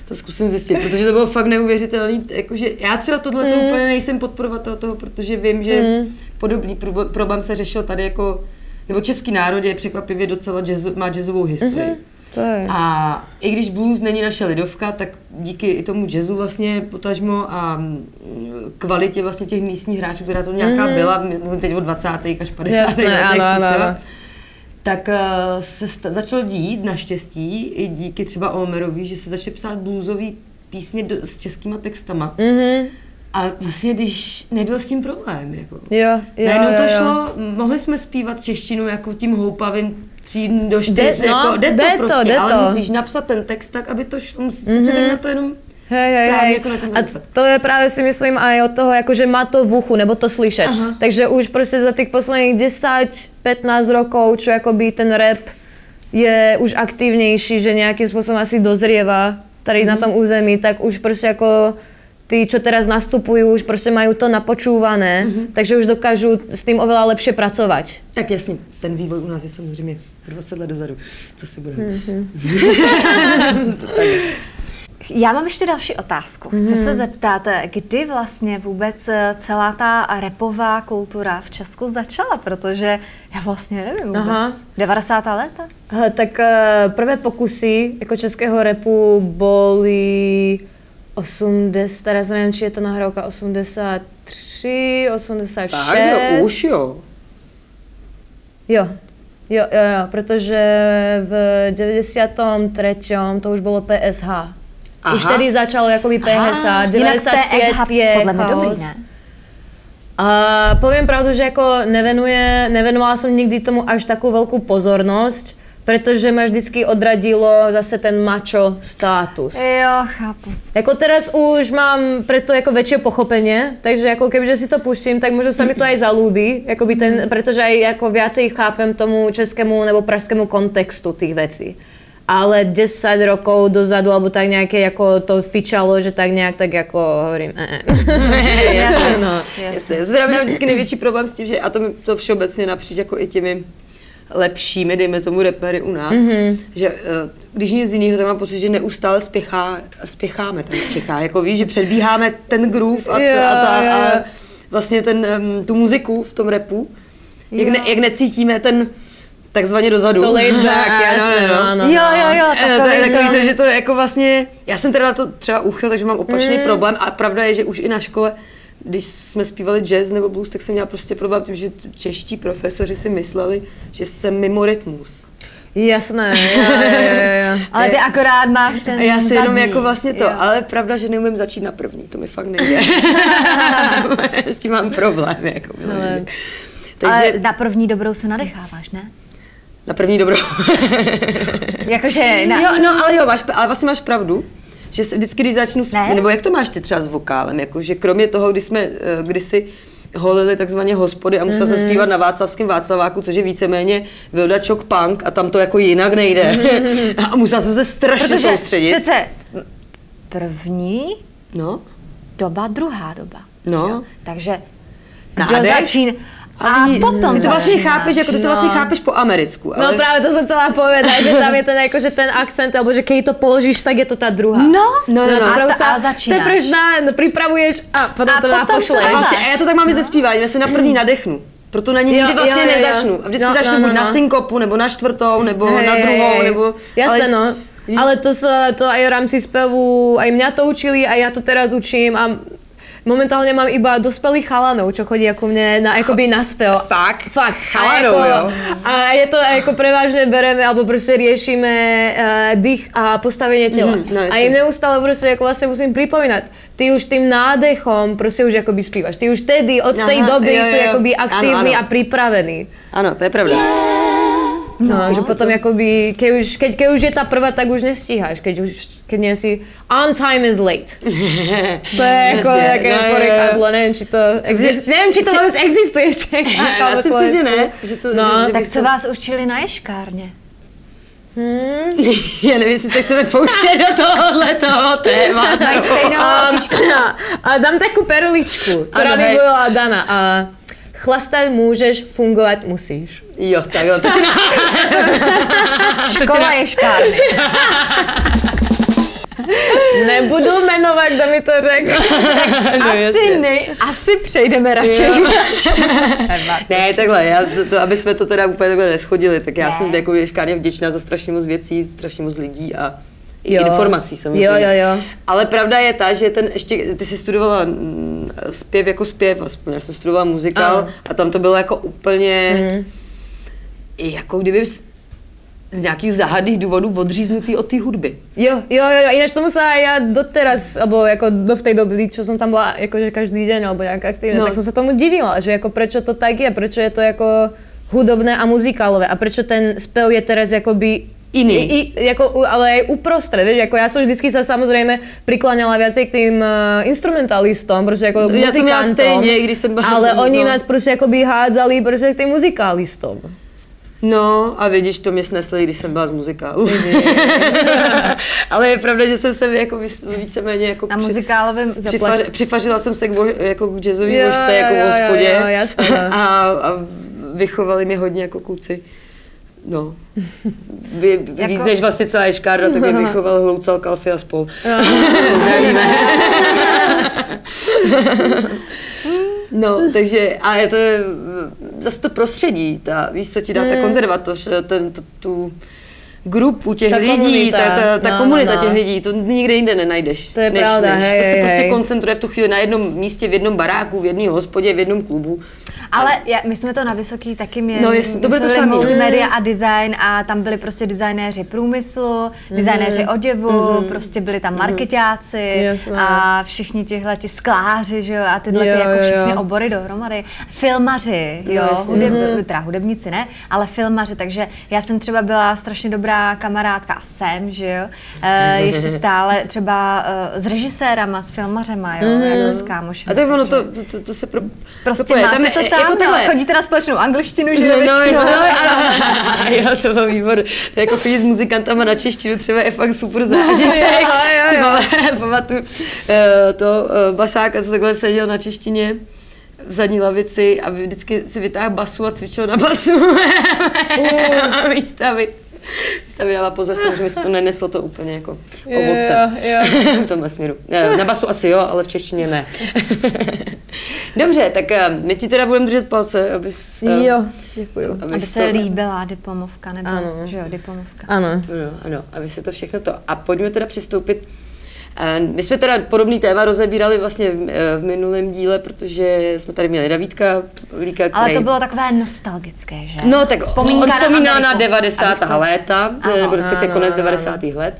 To zkusím zjistit, protože to bylo fakt neuvěřitelný. Jakože já třeba tohle Mm. to úplně nejsem podporovatel toho, protože vím, že podobný průb- problém se řešil tady jako, nebo český národ je překvapivě docela jazz, má jazzovou historii. Mhm. To je. A i když blues není naše lidovka, tak díky i tomu jazzu vlastně potažmo a mm, kvalitě vlastně těch místních hráčů, která to nějaká byla, mluvím teď od 20. až 50. Mhm. Jasné, letech ano, ano, tak eh, se sta- začalo dít naštěstí i díky třeba Olmerovi, že se začaly psát bluesový písně do, s českýma textama. Mhm. A vlastně, když nebyl s tím problém, jako. Jo, jo, Najednou jo, to jo. šlo, mohli jsme zpívat češtinu jako tím houpavým tří do čtyř, Jde- no, jako, jde, jde to to, prostě, jde ale to. musíš napsat ten text tak, aby to šlo, musíš mm-hmm. na to jenom Hej, hej, hej. jako A to je práve si myslím aj od toho, akože má to v uchu, nebo to slyšet. Aha. Takže už prostě za tých posledných 10-15 rokov, čo akoby ten rap je už aktivnější, že nějakým způsobem asi dozrieva tady Mhm. na tom území, tak už prostě jako tí, čo teraz nastupujú, už prostě majú to napočúvané, Mhm. takže už dokážu s tým oveľa lepšie pracovať. Tak jasně, ten vývoj u nás je samozřejmě 20 let dozadu, co si budeme. Mm-hmm. (laughs) Já mám ještě další otázku. Chci Mhm. se zeptat, kdy vlastně vůbec eh, celá ta repová kultura v Česku začala, protože já vlastně nevím vůbec. Aha. 90. léta? Hele, tak eh, prvé pokusy jako českého repu boli 80, teraz neviem, či je to nahrávka 83, 86. Tak jo, už jo. Jo, jo, jo, jo, protože v 93. to už bylo PSH. Aha. Už Aha. tedy začalo jakoby PSH, Jinak 95 PSH je podle mě dobrý, chaos. ne? A poviem pravdu, že jako nevenuje, nevenovala som nikdy tomu až takú veľkú pozornosť, pretože ma vždycky odradilo zase ten macho status. Jo, chápu. Jako teraz už mám preto jako väčšie pochopenie, takže jako kebyže si to pustím, tak možno sa mi to aj zalúbi, jakoby ten, pretože aj jako viacej chápem tomu českému nebo pražskému kontextu tých vecí. Ale 10 rokov dozadu, alebo tak nejaké jako to fičalo, že tak nějak, tak jako hovorím, eh, eh. (laughs) Jasně, no. (laughs) Já teda mám vždycky největší problém s tím, že a to, to všeobecně napříč jako i těmi lepšími, dejme tomu repery u nás, mm-hmm. že eh, když nic jiného, tak mám pocit, že neustále spěchá, spěcháme tady v Čechách, jako víš, že předbíháme ten groove a, ta, a, ta, jo. a vlastně ten, tu muziku v tom repu, jak, ne, jak necítíme ten takzvaně dozadu. To laid back, (laughs) Tak, jasně, no, no, Jo, jo, jo, Eh, to je takový takový to. že to je jako vlastně, já jsem teda na to třeba úchyl, takže mám opačný Mm. problém a pravda je, že už i na škole, když jsme zpívali jazz nebo blues, tak jsem měla prostě problém tím, že čeští profesoři si mysleli, že jsem mimo rytmus. Jasné, jo, jo, jo. Ale ty akorát máš ten já si jenom jako vlastně to, Jo. ale pravda, že neumím začít na první, to mi fakt nejde. (laughs) S tím mám problém, jako. Ale- Takže Ale na první dobrou se nadecháváš, ne? na první dobrou. Jakože na... Jo, no ale jo, máš, ale vlastně máš pravdu, že se vždycky, když začnu, Ne? ne? nebo jak to máš ty třeba s vokálem, jako, že kromě toho, kdy jsme eh, kdysi holili takzvaně hospody a musela mm-hmm. se zpívat na Václavském Václaváku, což je víceméně Vilda Čok Punk a tam to jako jinak nejde. Mm-hmm. (laughs) a musela jsem se strašně Protože soustředit. přece první No, doba, druhá doba. No. jo? Takže kdo Nádech. A, A potom ty to vlastně chápeš, jako ty to vlastně chápeš po americku, ale No práve to som chcela povedať, že tam je ten, akože ten akcent, alebo že keď to položíš, tak je to tá druhá. No, No, no, no. ktorou A ta- a začínáš. tepreš na, no, pripravuješ a potom A to potom to A, vlastně, a já to tak mám i ze zpívání, já se na první nadechnu. Proto na ní Jo, nikdy vlastně jo, jo, jo. nezačnu. A vždycky No, začnu no, no, buď na no. synkopu, nebo na čtvrtou, nebo Hej, na druhou, hej. nebo... Jasné, ale- no. Ale to sa, to aj v rámci spevu, aj mňa to učili, aj ja to teraz učím a momentálne mám iba dospelých chalanov, čo chodí ako mne na, akoby na spev. Fakt? Fakt. Chalanov, a, jo? a je to ako prevažne bereme, alebo proste riešime uh, dých a postavenie tela. Mhm, no, a jasne. im neustále proste ako vlastne musím pripomínať, ty už tým nádechom proste už akoby spívaš. Ty už tedy od tej Aha, doby jo, sú jo, jo. akoby Áno, aktívni áno. a pripravení. Ano, to je pravda. No, že potom akoby, keď už, keď, keď už je tá prvá, tak už nestíhaš, keď už, keď nie si on time is late. (laughs) To je ako Jasne, také no, porekadlo, neviem, či to, exist, neviem, či to vôbec existuje v Čechách. Já alebo si myslím, že ne. Že to, No, že, že Tak co to- vás učili na ješkárně? (laughs) Já nevím, jestli se chceme pouštět do tohohle toho tématu. Mají stejnou A, a dám takú perličku, ktorá Ano, by hej. bola daná. A chlastat můžeš, fungovat musíš. Jo, tak jo, to ti na... (laughs) Škola je škárny. (laughs) Nebudu jmenovat, kdo mi to řekl. (laughs) Asi ne, asi přejdeme radši. Ne, takhle, já to, to, aby jsme to teda úplně takhle neschodili, tak já Ne. jsem jako škárně vděčná za strašně moc věcí, strašně moc lidí a Jo. informací samozřejmě. Jo, jo, jo. Ale pravda je ta, že ten ještě, ty jsi studovala mm, zpěv jako zpěv, aspoň já jsem studovala muzikál a tam to bylo jako úplně, i jako kdyby z, nějakých záhadných důvodů odříznutý od té hudby. Jo, jo, jo, ináč tomu aj ja doteraz, alebo jako do v tej doby, čo som tam bola akože každý deň, alebo nejak aktívne, No. tak som sa tomu divila, že ako prečo to tak je, prečo je to jako hudobné a muzikálové a prečo ten spev je teraz jakoby Iný. I, i, jako, ale aj uprostred, vieš, jako ja som vždycky sa samozrejme prikláňala viacej k tým uh, instrumentalistom, prostě jako Já to měla muzikantom, stejně, i když jsem byla- ale (laughs) oni no. nás prostě jakoby hádzali prostě k tým muzikálistom. No a vidíš, to mě snesli, když jsem byla z muzikálu. (laughs) Ale je pravda, že jsem se jako víceméně jako Na při- muzikálovém přifař, přifařila jsem se k, vo, jako k jazzový Jo, vožce, jo, jako v jo, jo, hospodě. jo, jasně, no. (laughs) a, a vychovali mě hodně jako kluci. No. Vy, jako... Víc než vlastně celá Ješkárda, tak mě (laughs) vychoval Hloucal, Kalfi a spol. Zdravíme. (laughs) No, takže, a je to zase to prostředí, ta, víš, co ti dá ta konzervatoř, ten, t, tu grupu těch Ta lidí, komunita. ta, ta, ta No, komunita no, no. těch lidí, to nikde jinde nenajdeš. To je pravda, hej, To se hej, prostě koncentruje v tu chvíli na jednom místě, v jednom baráku, v jedné hospodě, v jednom klubu. Ale já, my jsme to na Vysoký taky měli. No, jestli- to byli samý. multimédia a design a tam byli prostě designéři průmyslu, designéři oděvu, prostě byli tam marketáci Jasně. a všichni tihle ti skláři, že jo, a tyhle ty Jo, jako jo, všechny jo. obory dohromady. Filmaři, jo, jasně. hudeb, teda hudebníci ne, ale filmaři, takže já jsem třeba byla strašně dobrá kamarádka a jsem, že jo, e, ještě stále třeba e, s režisérama, s filmařema, jo, jako s kámošem. A tak ono to, to, to se pro, Prostě propoje. máte to je- tam, jako takhle. no, chodíte na společnou angličtinu, že No, jo, no, no, (laughs) jo, to byl výbor. To jako chodit s muzikantama na češtinu třeba je fakt super zážitek. Jo, Si (laughs) pamatuju- eh, to eh, basáka, co takhle seděl na češtině v zadní lavici a vždycky si vytáhl basu a cvičil na basu. (laughs) a místo, aby dala pozor, samozřejmě se to neneslo to úplně jako ovoce. Jo, v tomhle směru. Eh, Na basu asi jo, ale v češtině ne. Dobře, tak eh, my ti teda budeme držet palce, abys... eh, Jo, děkuju. Aby abys se to- líbila diplomovka, nebo, Ano. že jo, diplomovka. Ano. Ano, ano, aby se to všechno to. A pojďme teda přistoupit. eh, My jsme teda podobný téma rozebírali vlastně v, eh, v minulém díle, protože jsme tady měli Davídka Líka, který... Ale to bylo takové nostalgické, že? No tak Vzpomínka on vzpomíná na, Ameriku. 90. Abych to- léta, Ano, nebo respektive konec ano, 90. let.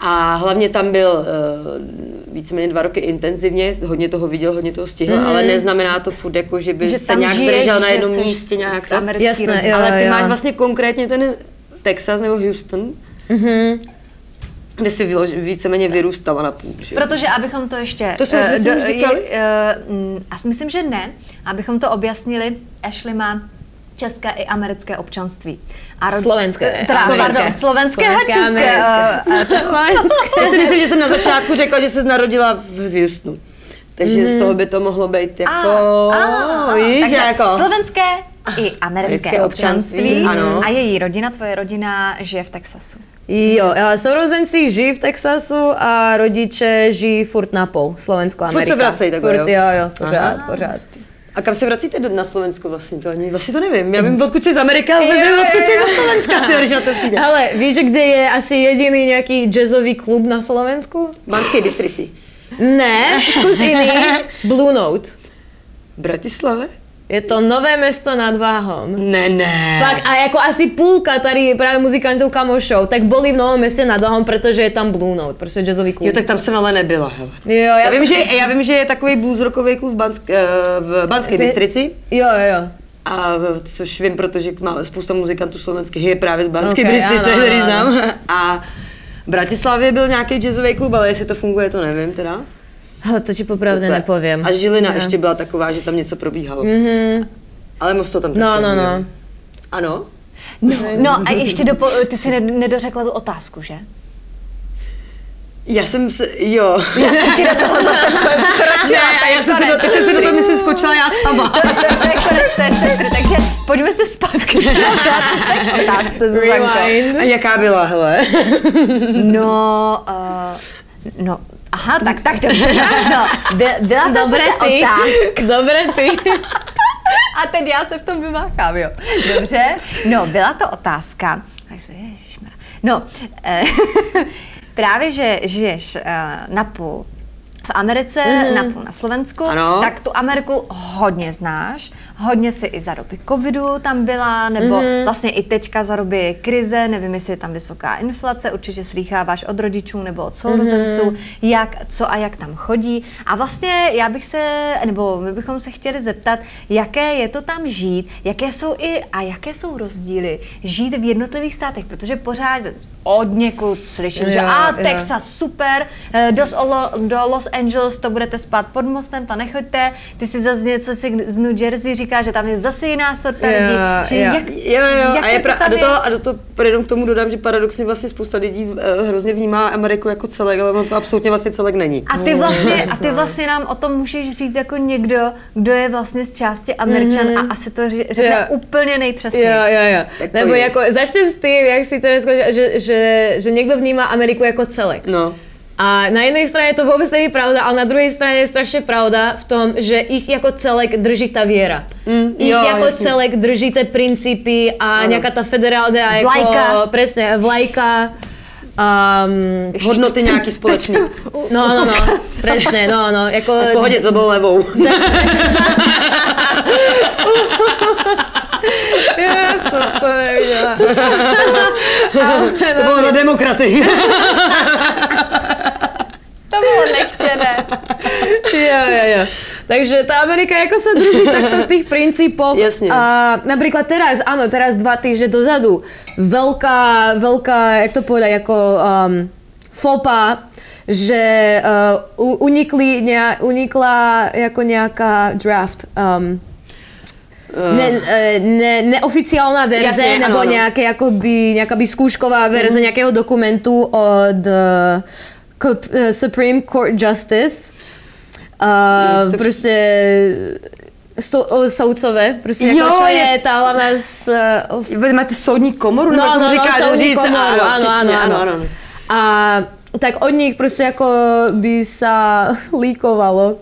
A hlavně tam byl uh, víceméně dva roky intenzivně, hodně toho viděl, hodně toho stihl, mm. ale neznamená to furt jako, že by. Že se nějak žiješ, zdržel na jednom místě nějak. z americký Jasné, jo. Ale ty máš vlastně konkrétně ten Texas nebo Houston, Mhm. kde si vylož, víceméně vyrůstala na půl. Že? Protože abychom to ještě... To jsme eh, říkali? je, eh, mm, a myslím, že ne. Abychom to objasnili, Ashley má české i americké občanství. A rod- Slovenské, eh, Teda, pardon, slovenské a Slovenské, české. eh, (laughs) Já si myslím, že jsem na začátku řekla, že se narodila v Houstonu. Takže z toho by to mohlo být jako... a, takže že jako... slovenské i americké Americké občanství. občanství, ano. A její rodina, tvoje rodina, žije v Texasu. Jo, a sourozenci žijí v Texasu a rodiče žijí furt na pol, Slovensko, se Amerika. vracejí takhle, furt, jo? jo, jo, pořád, pořád. A kam se vracíte do, na Slovensko vlastně? To ani, vlastně to nevím. Já vím, odkud jsi z Amerika, ale Jo, nevím, odkud jsi ze Slovenska, ty, (laughs) když na to přijde. Ale víš, kde je asi jediný nějaký jazzový klub na Slovensku? Banské districi. Ne, zkus jiný. (laughs) Blue Note. V Bratislave? Je to nové město nad Váhom. Ne, ne. Tak a jako asi půlka tady právě muzikantů kamošov, tak byli v Novém městě nad Váhom, protože je tam Blue Note, prostě jazzový klub. Jo, tak tam jsem ale nebyla, hele. jo, Já vím, že, já vím, že je takový blues rockový klub v, Bansk, eh, v Banské districi. Jo, jo, jo. A což vím, protože má spousta muzikantů slovenských je právě z Banské Ok, okay, Bystrice, který znám. A v Bratislavě byl nějaký jazzový klub, ale jestli to funguje, to nevím teda. Ale to ti popravdě nepovím. A Žilina Ne. ještě byla taková, že tam něco probíhalo. Mm-hmm. Ale moc to tam No, no, no. Ano? No, no a ještě dopo, ty si ne- nedořekla tu otázku, že? Já jsem se, jo. Já jsem ti do toho zase vkročila. Ne, a já jsem se do, teď jsem se do toho myslím skočila já sama. To, to, to je konec, takže pojďme se zpátky otázce, Zuzanko. A jaká byla, hele? No, uh, no, aha, tak, tak dobře. No, by, byla to Dobré ty. otázka. Dobré ty. A teď já se v tom vymáchám, jo. Dobře. No, byla to otázka. No, eh, (laughs) právě, že žiješ eh, napůl v Americe, mm-hmm. napůl na Slovensku, Ano. tak tu Ameriku hodně znáš. Hodně si i za doby covidu tam byla, nebo mm-hmm. vlastně i teďka za doby krize, nevím, jestli je tam vysoká inflace, určitě slýcháváš od rodičů nebo od sourozenců, mm-hmm. jak, co a jak tam chodí. A vlastně já bych se, nebo my bychom se chtěli zeptat, jaké je to tam žít, jaké jsou i a jaké jsou rozdíly žít v jednotlivých státech, protože pořád od někud slyším, že Jo, a jo. Texas super, eh, do, Olo, do Los Angeles to budete spát pod mostem, tam nechoďte, ty si zase něco si z New Jersey říká, že tam je zase jiná sorta Jo, lidí, že jo. jak, Jo, jo, jak a, je to pra- a, do toho, a do toho jenom k tomu dodám, že paradoxně vlastně spousta lidí uh, hrozně vnímá Ameriku jako celek, ale to absolutně vlastně celek není. A ty, vlastně, a ty vlastně nám o tom můžeš říct jako někdo, kdo je vlastně z části Američan mm-hmm. a asi to řekne Jo. úplně nejpřesněji. Jo, jo, jo. Nebo jako, začnem s tím, jak si teraz skočila, že, že, že někdo vnímá Ameriku jako celek. No. A na jednej strane to vôbec není pravda, ale na druhej strane je strašne pravda v tom, že ich ako celek drží tá viera. Mm, ich jo, ako jasne. celek drží tie princípy a Áno. nejaká tá federálna ako, Vlajka. presne, vlajka. Um, Hodnoty nějaký společný. (laughs) no, no, no, presne, no, no, jako... V pohodě, to bylo levou. (laughs) (laughs) Ja som to nevidela. (laughs) To bylo na demokraty. To bylo nechtěné. Jo, jo, jo. Takže tá Amerika ako sa drží takto v tých princípoch. Jasne. A napríklad teraz, áno, teraz dva týždne dozadu, veľká, veľká, jak to povedať, ako um, fopa, že uh, unikli, nea, unikla jako nejaká draft. Um, ne, eh, ne, neoficiálna verze, Jasne, nebo áno, áno. nějaké jakoby, nějaká by zkoušková verze nějakého dokumentu od uh, Supreme Court Justice. Uh, to- prostě sou, soudcové, prostě Jo, jako, čo je, je- ta hlavná z... uh, Vy máte soudní komoru? nebo No, no, no, říká, soudní říct? komoru, ano, ano, přesně, ano, ano. A tak od nich prostě jako by sa líkovalo,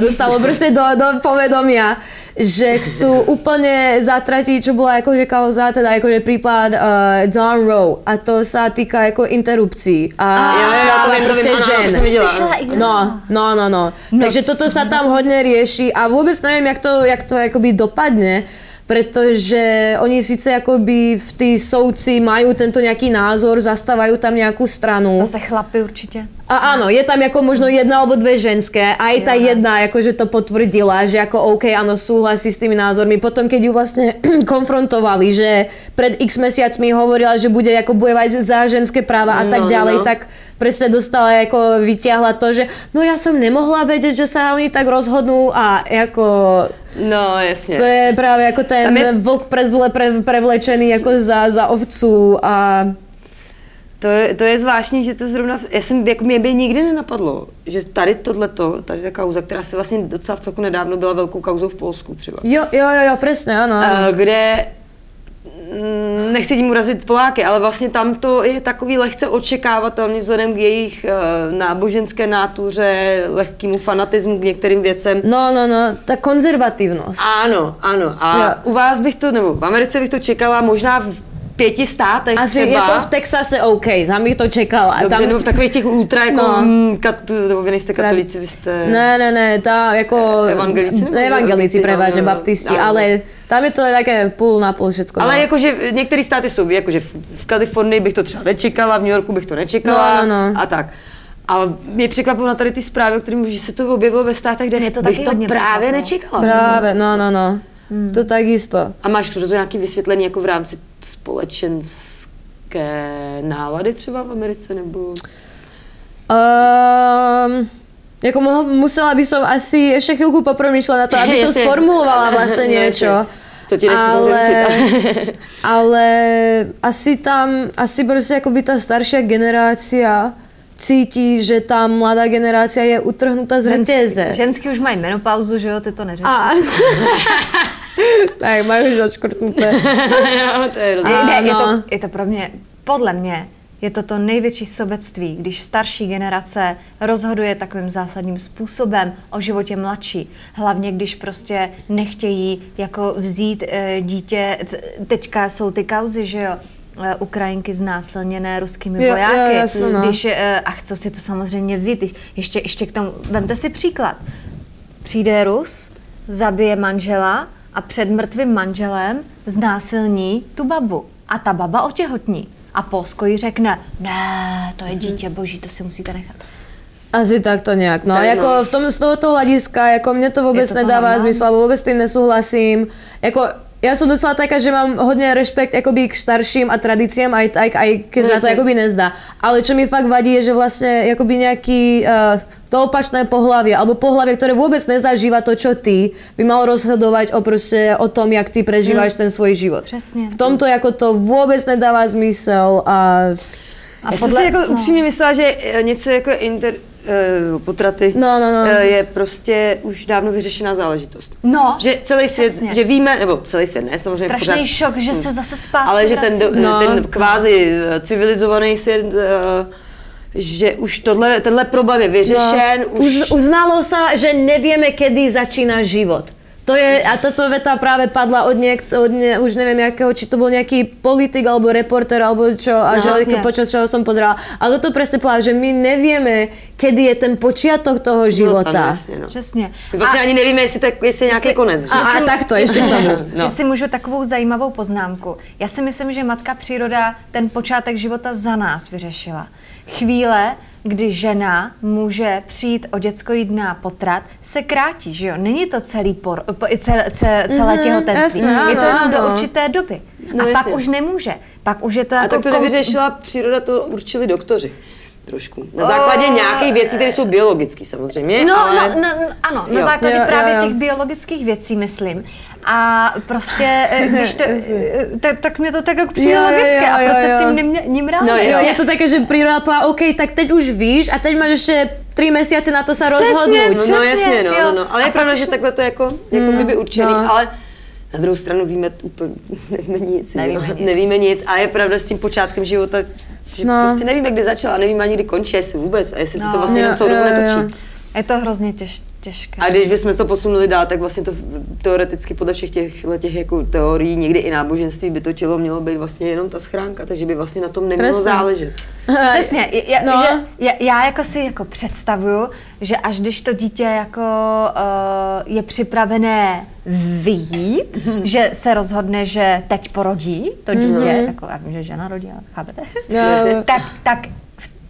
dostalo prostě do, do povedomia, že chcú úplne zatratiť, čo bola akože kauza, teda akože prípad uh, Dawn Rowe a to sa týka jako interrupcí a Jo, jo, jo, to vím, to prostě vím, ano, ano, to žen. já. No, no, no, no. Takže toto sa tam hodne rieši a vôbec neviem, jak to, jak to akoby dopadne, pretože oni síce akoby v tí soudci majú tento nejaký názor, zastávajú tam nejakú stranu. Zase chlapy určitě. A áno, je tam jako možno jedna alebo dve ženské a aj tá jedna akože to potvrdila, že ako OK, áno, súhlasí s tými názormi. Potom, keď ju vlastne (clears throat) konfrontovali, že pred x mesiacmi hovorila, že bude ako bojovať za ženské práva a tak No, no, ďalej, no. tak presne dostala, ako vyťahla to, že no ja som nemohla vedieť, že sa oni tak rozhodnú a jako No, jasně. to je právě jako ten Tam je- vlk prezle pre, prevlečený jako za, za ovcu a To je, to je zvláštní, že to zrovna, já jsem, jako mě by nikdy nenapadlo, že tady tohleto, tady ta kauza, která se vlastně docela v celku nedávno byla velkou kauzou v Polsku třeba, jo, jo, jo, jo, presne, áno, áno. Eh, kde mm, nechci tím urazit Poláky, ale vlastně tam to je takový lehce očekávatelný vzhledem k jejich eh, náboženské nátuře, lehkému fanatismu k některým věcem. No, no, no, ta konzervativnost. Ano, ano. A Jo. u vás bych to, nebo v Americe bych to čekala možná v pěti státech Asi třeba. jako v Texase OK, tam bych to čekala. Dobře, tam, nebo v takových těch ultra, jako, No. no. kat, nebo vy nejste katolíci, vy jste... Ne, ne, ne, ta jako... Evangelici Ne, evangelici baptisti, prevažne, no, no, no. baptisti, Áno. ale tam je to také půl na půl všetko. Ale no. jakože některé státy jsou, jakože v, Kalifornii bych to třeba nečekala, v New Yorku bych to nečekala No, no, no. a tak. A mě překvapilo na tady ty zprávy, o kterým, se to objevilo ve státech, kde Mě to bych taky to právě překvapilo. nečekala. Právě, no, no, no. To takisto. A máš to nějaké vysvětlení jako v rámci společenské nálady třeba v Americe, nebo... Um, jako mohl, musela by som asi ešte chvíľku popromýšľať na to, aby (laughs) som sformulovala (laughs) vlastne Jasne. niečo. To ti ale, (laughs) ale asi tam, asi prostě jakoby ta starší generácia cítí, že ta mladá generácia je utrhnutá z řetěze. Ženský už mají menopauzu, že jo, ty to neřešíš. A... (laughs) tak, mají už odškrtnuté. (laughs) jo, to je rozdíl. Ne, je, to, je to pro mě, podle mě, je to to největší sobectví, když starší generace rozhoduje takovým zásadním způsobem o životě mladší. Hlavně, když prostě nechtějí jako vzít e, dítě, teďka jsou ty kauzy, že jo, Ukrajinky znásilněné ruskými Jo, jo, vojáky, jasno, no. když, e, a chcou si to samozřejmě vzít. Ještě, ještě k tomu, vemte si příklad. Přijde Rus, zabije manžela a před mrtvým manželem znásilní tu babu. A ta baba otěhotní. A Polsko jí řekne, ne, to je dítě boží, to si musíte nechat. Asi tak to nějak, no. Tak, jako no. v tom z tohoto hlediska, jako mně to vůbec to to nedává zmysl, alebo vůbec s tím nesouhlasím. Jako, já jsem docela taká, že mám hodně respekt jakoby k starším a tradíciám, aj, aj, aj keď sa to jakoby nezdá. Ale čo mi fakt vadí, je, že vlastně jakoby nějaký uh, to opačné pohlavie, alebo pohlavie, ktoré vůbec nezažíva to, čo ty, by malo rozhodovať o, prostě, o tom, jak ty prežíváš ten svůj život. Přesně. V tomto jako to vůbec nedává smysl a Já jsem si jako upřímně myslela, že eh, něco jako inter, potraty No, no, no. eh, je prostě už dávno vyřešená záležitost. No, Že celý svět, přesně. že víme, nebo celý svět ne, samozřejmě Strašný pořád- šok, že se zase zpátky Ale že ten, do, vrací. No. ten kvázi eh, civilizovaný svět, eh, že už tohle, tenhle problém je vyřešen, No, už... Uz, uznalo sa, že nevieme, kedy začína život. To je, a táto veta práve padla od niekto, od ne, už neviem jakého, či to bol nejaký politik alebo reporter alebo čo, a No, že jasne. počas čoho som pozerala. A toto presne povedala, že my nevieme, kedy je ten počiatok toho života. No, tam, jasně, no. Přesně. My vlastně ani nevíme, jestli, to, je- jestli je nějaký Jestli- konec. že? A, a takto ešte k tomu. (laughs) No. Jestli můžu takovou zajímavou poznámku. Já si myslím, že matka příroda ten počátek života za nás vyřešila. Chvíle, kdy žena může přijít o děcko jít na potrat, se krátí, že jo? Není to celý por, po, celé, celé, Mhm, těhotenství. je to ano, jenom do ano. určité doby. No, a pak jasně. už nemůže. Pak už je to A jako... tak to kom- nevyřešila příroda, to určili doktoři. Trošku. Na základě nějakých věcí, které jsou biologické samozřejmě, No, ale... no, no, ano, na Jo. základě Jo, jo, právě jo. těch biologických věcí, myslím. A prostě, eh, (laughs) když to, eh, tak, tak mě to tak jako přijde Jo, jo, logické. jo, A proč jo, se v jo. tím ním rád? No, Jo, je to také, že príroda povedala, OK, tak teď už víš a teď máš ještě tři měsíce na to se rozhodnout. No, no jasně, no, jo. no, no. Ale A je pravda, že takhle to jako, jako kdyby určený, no. ale na druhou stranu víme úplně, (laughs) nevíme nic, Nevíme jo? nic. nevíme nic a je pravda s tím počátkem života, že No. no. prostě nevíme, kdy začala, nevíme ani kdy končí, jestli vůbec a jestli se No. to vlastně Jo, jenom celou dobu netočí. Je to hrozně těž, těžké. A když bychom to posunuli dál, tak vlastně to teoreticky podle všech těch, těch jako teorií, někdy i náboženství by to tělo mělo být vlastně jenom ta schránka, takže by vlastně na tom nemělo Přesně. záležet. (laughs) Přesně, já, No. no. že, já, já jako si jako představuju, že až když to dítě jako uh, je připravené vyjít, že se rozhodne, že teď porodí to dítě, mm-hmm. jako já vím, že žena rodí, ale chápete? No. (laughs) tak, tak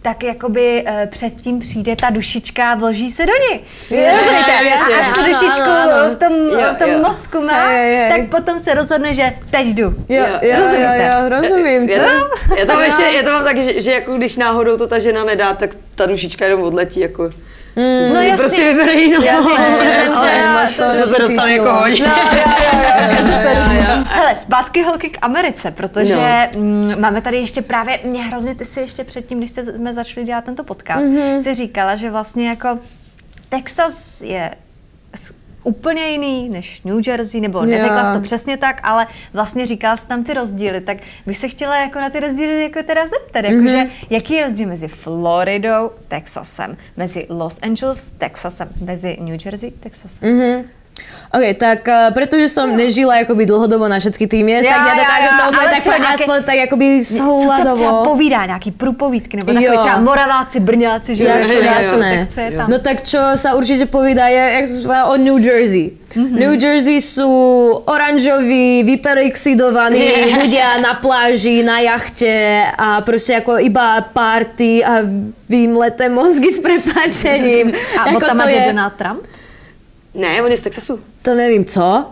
tak jakoby uh, předtím přijde ta dušička a vloží se do ní. Rozumíte? jo, jasně. A až tu Ano, dušičku ano. v tom, Jo, v tom jo. mozku má, Hej, hej. tak potom se rozhodne, že teď jdu. Jo, jo, jo, Rozumíte? jo, rozumím. Já to. to, já to mám ještě, já to mám tak, že, že jako když náhodou to ta žena nedá, tak ta dušička jenom odletí, jako mm, No jasně. prostě vybere jinou. Jasně, (laughs) ale to se dostane jako hodně. (laughs) Hele, zpátky holky k Americe, protože no. mm, máme tady ještě právě, mě hrozně, ty si ještě předtím, když jsme začali dělat tento podcast, mm-hmm. si říkala, že vlastně jako Texas je úplně jiný než New Jersey, nebo neřekla jsi to přesně tak, ale vlastně říkala jsi tam ty rozdíly, tak bych se chtěla jako na ty rozdíly jako teda zeptat, jakože jaký je rozdíl mezi Floridou, Texasem, mezi Los Angeles, Texasem, mezi New Jersey, Texasem. OK, tak uh, pretože som nežila akoby dlhodobo na všetky tým miest, Jo, tak ja jo, dokážem jo, to úplně tak nějaké- aspoň tak akoby Co se souhladovo. povídá, nějaký průpovídky, nebo takové třeba Moraváci, Brňáci, že Jasné, jo, jasné. Tak co je tam? No tak čo sa určite povídá je, jak som povedala, o New Jersey. New Jersey sú oranžoví, vyperexidovaní (laughs) ľudia na pláži, na jachte a prostě jako iba party a vymleté mozgy s prepáčením. A Jako to je- Donald Trump? Ne, on je z Texasu. To nevím, co?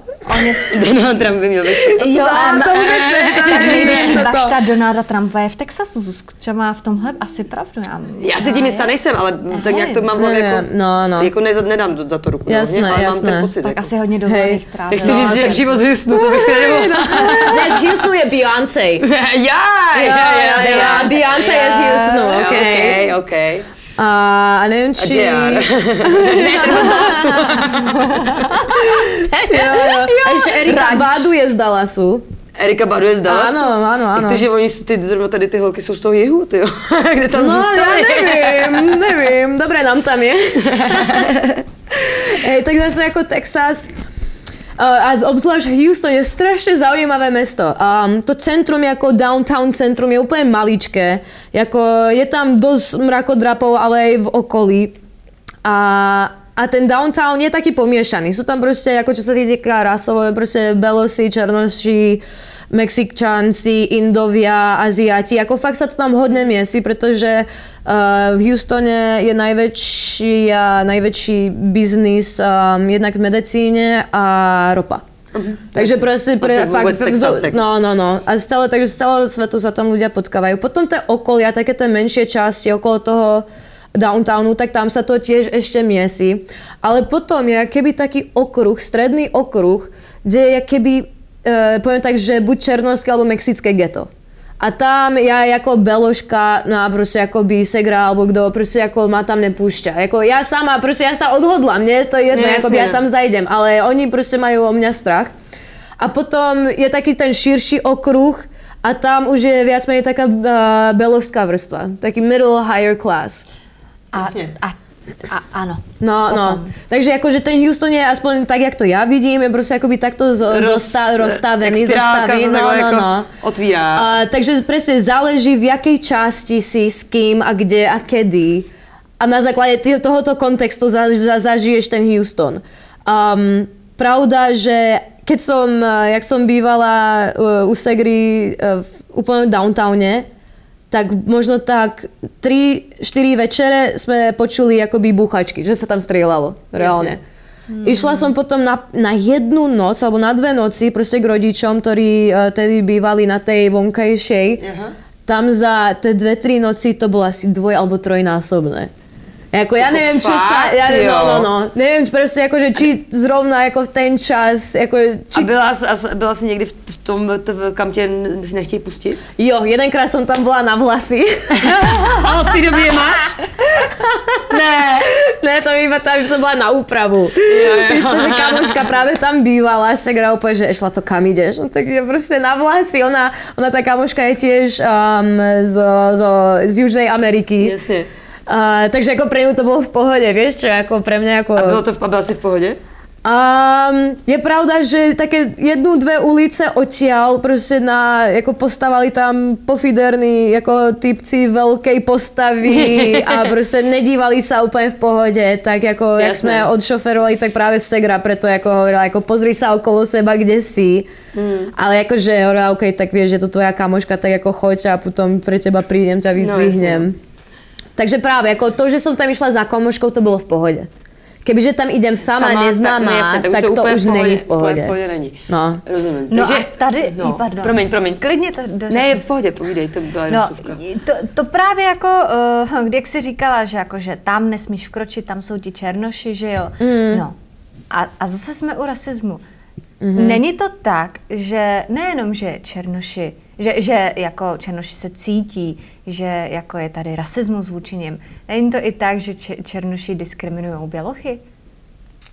(laughs) Donald Trump by měl být z Texasu. Jo, a to vůbec ne, to (laughs) nevím, největší bašta Donalda Trumpa je v Texasu, Zuzku, třeba má v tomhle asi pravdu. Já, Já si tím jistá nejsem, ale tak nějak to mám v hlavě Ne, jako, no, no. jako ne, nedám za to ruku. Jasné, hlavně, ale mám jasné. pocit. Tak jako. asi hodně dovolených trávil. Nechci říct, že život z Houstonu, to bych si (laughs) nemohla. Ne, z Houstonu je Beyoncé. Já, já, já, já, Beyoncé je z Houstonu, Ok, okej. ok. A, a nevím, A či... JR. (laughs) ne. (laughs) Jo, jo. A ještě Erika Badu je z Dallasu. Erika Badu je z Dallasu. Ano, ano, ano. Jak to, že oni, ty, zrovna tady ty holky jsou z toho jihu, ty jo. (laughs) Kde tam No, já zůstaly? nevím, nevím. Dobré nám tam je. Hej, tak zase jako Texas, a z- obzvlášť Houston je strašně zaujímavé mesto. Um, to centrum jako downtown centrum je úplně maličké. Jako je tam dost mrakodrapov, ale i v okolí. A, a ten downtown je taky pomiešaný. Sú tam prostě, jako čo sa týka rasové, prostě belosi, černoši, Mexikčanci, Indovia, Aziati, jako fakt sa to tam hodně miesí, pretože uh, v Houstone je najväčší, uh, najväčší biznis um, jednak v medicíne a ropa. Takže prostě pre, fakt, no, no, no. A z celé, takže z celého svetu sa tam ľudia potkávajú. Potom tie okolia, také tie menšie časti okolo toho downtownu, tak tam sa to tiež ešte miesí. Ale potom je keby taký okruh, stredný okruh, kde je keby, e, poviem tak, že buď černovské alebo mexické geto. A tam já jako beložka, no a prostě jako bisegra, alebo kdo prostě jako má tam nepúšťa. Jako já sama, prostě já sa odhodlám, je to jedno, No, jako jasně. já tam zajdem, ale oni prostě mají o mě strach. A potom je taky ten širší okruh a tam už je viac menej taká uh, beložská vrstva, taký middle higher class. A, Jasně. a, a, ano. No, no. Takže jakože ten Houston je aspoň tak, jak to já vidím, je prostě jakoby takto z, Roz- zosta, rozstavený, jak spirálka zostaví. to No, no, jako no. otvírá. A, takže presne záleží, v jakej časti si, s kým a kde a kedy. A na základe tý- tohoto kontextu za, za, zažiješ ten Houston. Um, pravda, že keď som, jak som bývala uh, u Segry uh, v úplne downtowne, tak možno tak 3-4 večere sme počuli akoby búchačky, že sa tam strieľalo, reálne. Išla som potom na, na jednu noc, alebo na dve noci proste k rodičom, ktorí uh, tedy bývali na tej vonkajšej. Aha. Tam za tie dve, tri noci to bolo asi dvoj alebo trojnásobné. Jako ja neviem, čo sa... fakt, Ja, jo? no, no, no. Neviem, proste akože, či zrovna jako v ten čas, jako, či A byla, jsi- a byla jsi někdy v v tom, t- kam tě nechtějí pustit? Jo, jedenkrát som tam bola na vlasy. A od té doby je máš? (laughs) ne, ne, to iba tam som bola na úpravu. Myslím, že kamoška práve tam bývala, sa gra úplne, že ešla to kam ideš? No tak je proste na vlasy. Ona, ona tá kamoška je tiež um, zo, zo, z Južnej Ameriky. Jasně. Uh, takže jako ňu to bolo v pohode, vieš čo, ako pre mňa ako... A, bylo to, v- a byla jsi v pohodě? Um, je pravda, že také jednu, dve ulice odtiaľ prostě na, jako postavali tam pofiderní jako typci veľkej postavy a (laughs) prostě nedívali sa úplne v pohode, tak jako jak Jasné. jsme odšoferovali, tak právě Segra preto jako hovorila, jako pozri sa okolo seba, kde si. Hmm. Ale jakože hovorila, OK, tak vieš, že to tvoja kamoška, tak jako choď a potom pre teba prídem, ťa vyzdvihnem. Takže právě, jako to, že jsem tam išla za kamoškou, to bylo v pohodě. Kebyže tam idem sama, sama neznámá, jasně, tak, to, úplně už pohodě, není v pohodě. úplně V pohodě není. No. Rozumím. No Takže, a tady, no, pardon. promiň, promiň. Klidně to dořekni. Ne, je v pohodě, povídej, to byla No, to, to právě jako, uh, když jsi říkala, že, jako, že tam nesmíš vkročit, tam jsou ti černoši, že jo. Mm. No. A, a zase jsme u rasismu. Mm-hmm. Není to tak, že nejenom, že černoši, že, že jako černoši se cítí, že jako je tady rasismus vůči něm. Není to i tak, že če, černoši diskriminují bělochy?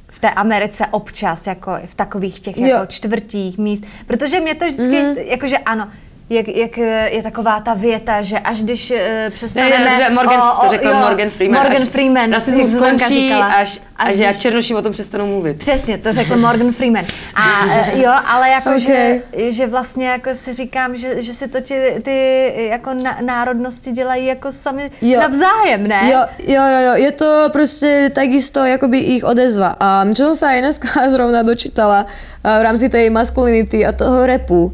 v té Americe občas, jako v takových těch Jo. jako čtvrtích míst. Protože mě to vždycky, mm-hmm. jakože ano, jak, jak eh, je taková ta věta, že až když uh, přestaneme... Ne, ne, Morgan, to řekl jo, Morgan Freeman. Morgan až Freeman, Rasismus skončí, říkala. až, až, až když- černoši o tom přestanou mluvit. Přesně, to řekl Morgan Freeman. A eh, (laughs) jo, ale jako, Ok. že, že vlastně jako si říkám, že, že si to ti, ty jako na, národnosti dělají jako sami Jo. navzájem, ne? Jo, jo, jo, jo, je to prostě takisto jakoby ich odezva. A čo som sa aj dneska (laughs) zrovna dočítala v rámci tej maskulinity a toho repu,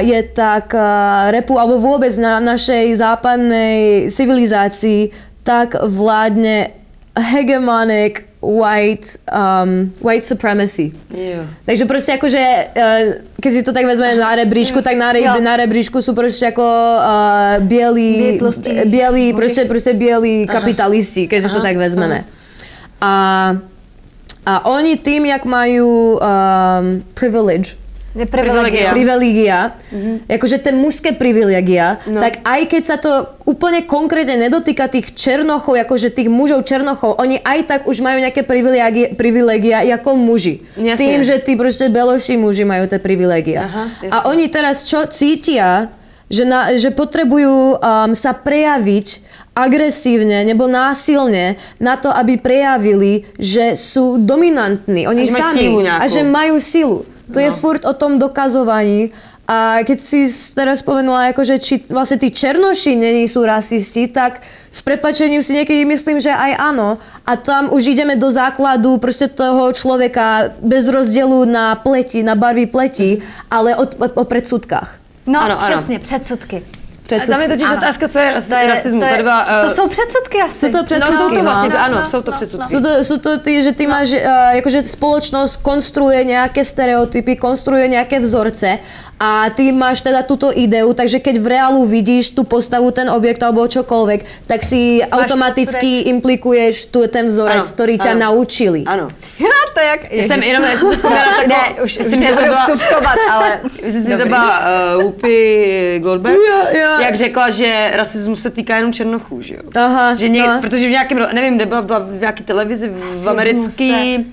je tak a, repu, alebo vôbec na našej západnej civilizácii tak vládne hegemonic white, um, white supremacy. Jo. Takže prostě jakože, eh, keď si to tak vezmeme na rebríčku, tak na, re, Jo. na rebríčku jsou prostě jako uh, bělí, Bělí prostě, prostě bělí kapitalisti, keď si to tak vezmeme. A, a oni tým, jak mají um, privilege, Privilegia. privilegia, jakože ten mužské privilegia, no. tak aj keď sa to úplne konkrétne nedotýka tých černochov, jakože tých mužov černochov, oni aj tak už majú nejaké privilegia, privilegia ako muži. Jasne. Tým, že tí proste beloší muži majú tie privilegia. Aha, jasne. A oni teraz čo cítia, že, na, že potrebujú um, sa prejaviť agresívne nebo násilne na to, aby prejavili, že sú dominantní. Oni A sami. a že majú sílu. To no. je furt o tom dokazovaní. A keď si teraz spomenula, akože či vlastne tí černoši není sú rasisti, tak s prepačením si niekedy myslím, že aj áno. A tam už ideme do základu prostě toho človeka bez rozdielu na pleti, na barvy pleti, ale o, o, o predsudkách. No, Ano, ano. přesně, předsudky. A tam je totiž Ano. otázka, co je, ras, To, je, rasismus. to, je, Tady byla, eh, to jsou předsudky asi. Jsou to No, předsudky, jsou to no. vlastně, No, ano, no, jsou to no, předsudky. Sú to, sú to ty, že ty no. máš, uh, jakože spoločnosť konstruuje nejaké stereotypy, konstruuje nejaké vzorce a ty máš teda túto ideu, takže keď v reálu vidíš tú postavu, ten objekt alebo čokoľvek, tak si automaticky implikuješ tu ten vzorec, Ano, ktorý ťa ano. naučili. Ano. to jak... Já jsem jenom, já jsem si vzpomněla tak, Ne, už, už (laughs) jsem to byla, ale... Myslím si, to byla uh, Whoopi Goldberg, Jo, jo. jak řekla, že rasismus se týká jenom černochů, že jo? Aha, že něk, no. Protože v nějakém, nevím, kde byla, byla v nějaké televizi v, v americký,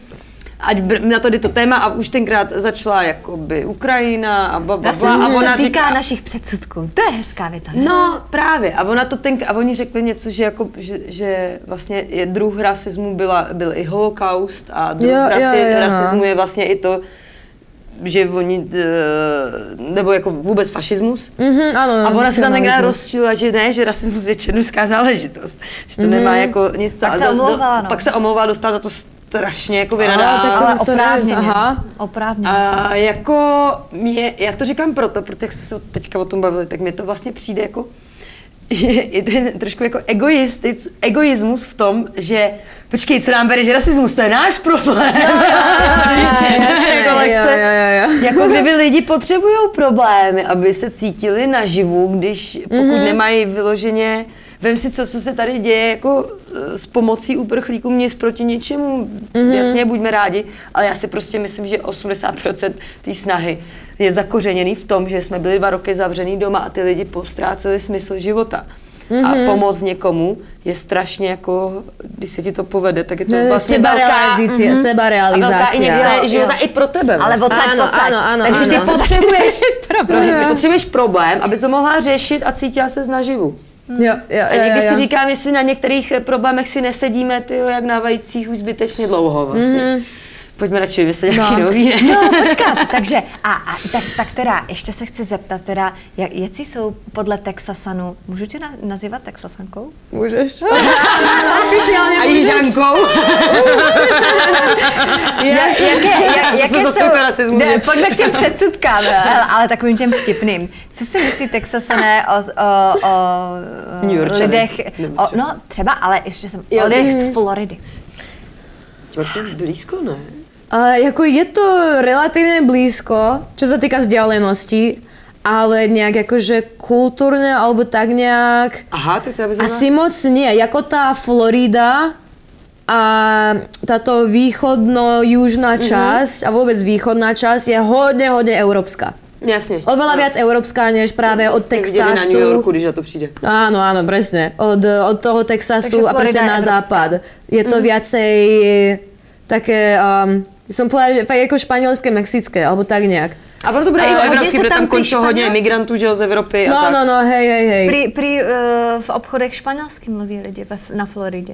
ať br- na to jde to téma a už tenkrát začala jakoby Ukrajina a bla, bla, bla, a ona se týká říká, našich předsudků. To je hezká věta. ne? No právě. A ona to ten, a oni řekli něco, že, jako, že, že vlastně je druh rasismu byla, byl i holokaust a druh Jo, jo, rasi, jo, no. rasismu je vlastně i to, že oni, eh, nebo jako vůbec fašismus. Mhm, ano, A ona se tam tenkrát rozčila, že ne, že rasismus je černožská záležitost. Že to nemá jako nic... Pak se omlouvala, do- no. Pak se omlouvala, dostala za to strašně jako vynadá. tak to- Ale to oprávněně. aha. Oprávněně. A jako mě, já to říkám proto, protože jak jste se teďka o tom bavili, tak mě to vlastně přijde jako je, (laughs) je ten trošku jako egoistic, egoismus v tom, že počkej, co nám bereš rasismus, to je náš problém. Jako kdyby lidi potřebují problémy, aby se cítili naživu, když pokud Mhm. mm-hmm. nemají vyloženě Vem si, co, co se tady děje jako eh, s pomocí uprchlíků, nic proti něčemu, Mhm. mm-hmm. jasně, buďme rádi, ale já si prostě myslím, že 80% té snahy je zakořeněný v tom, že jsme byli dva roky zavřený doma a ty lidi postráceli smysl života. Mm-hmm. Mhm. A pomoc někomu je strašně jako, když se ti to povede, tak je to Ne, vlastně velká, sebarealizace, Mhm. a velká injekce života i pro tebe. Ale vlastně. odsaď, Ano, odsaď. ano, ano, Takže ano. ty potřebuješ, (laughs) (laughs) ty potřebuješ problém, aby to mohla řešit a cítila se naživu. Jo, jo, A někdy jo, si jo. říkám, jestli na některých eh, problémech si nesedíme, ty jak na vajících už zbytečně dlouho vlastně. Pojďme radši vymyslet nějaký No. nový, ne? No, počkat, takže, a, a tak, tak teda, ještě se chci zeptat teda, jak, jaký jsou podle Texasanu, můžu tě na, nazývat Texasankou? Můžeš. (laughs) Oficiálně A jižankou. (laughs) Ja, jaké, jak, jsme jaké zase jsou, ne, pojďme k těm předsudkám, (laughs) ale, ale takovým těm vtipným. Co si myslí Texasané o, o, o New lidech, o, no třeba, ale ještě jsem, Jo, o lidech z Floridy. Jsem blízko, ne? A jako je to relatívne blízko, čo sa týka vzdialenosti, ale nejak akože kultúrne alebo tak nejak Aha, tak to bych asi moc nie. Jako tá Florida a táto východno-južná časť a vôbec východná časť je hodne, hodne európska. Jasně. Oveľa viac európska, než práve od Jste viděli na New Texasu. Yorku, když na to přijde. Áno, áno, presne. Od, od toho Texasu Takže a je na západ. Je to viacej také, um, som povedala, že fakt jako španělské, mexické, alebo tak nejak. A ono to bude A i evropský, protože tam končí hodně imigrantů, že jo, z Evropy a No, tak. no, no, hej, hej, hej. Prý, prý uh, v obchodech španělsky mluví lidi ve, na Floridě.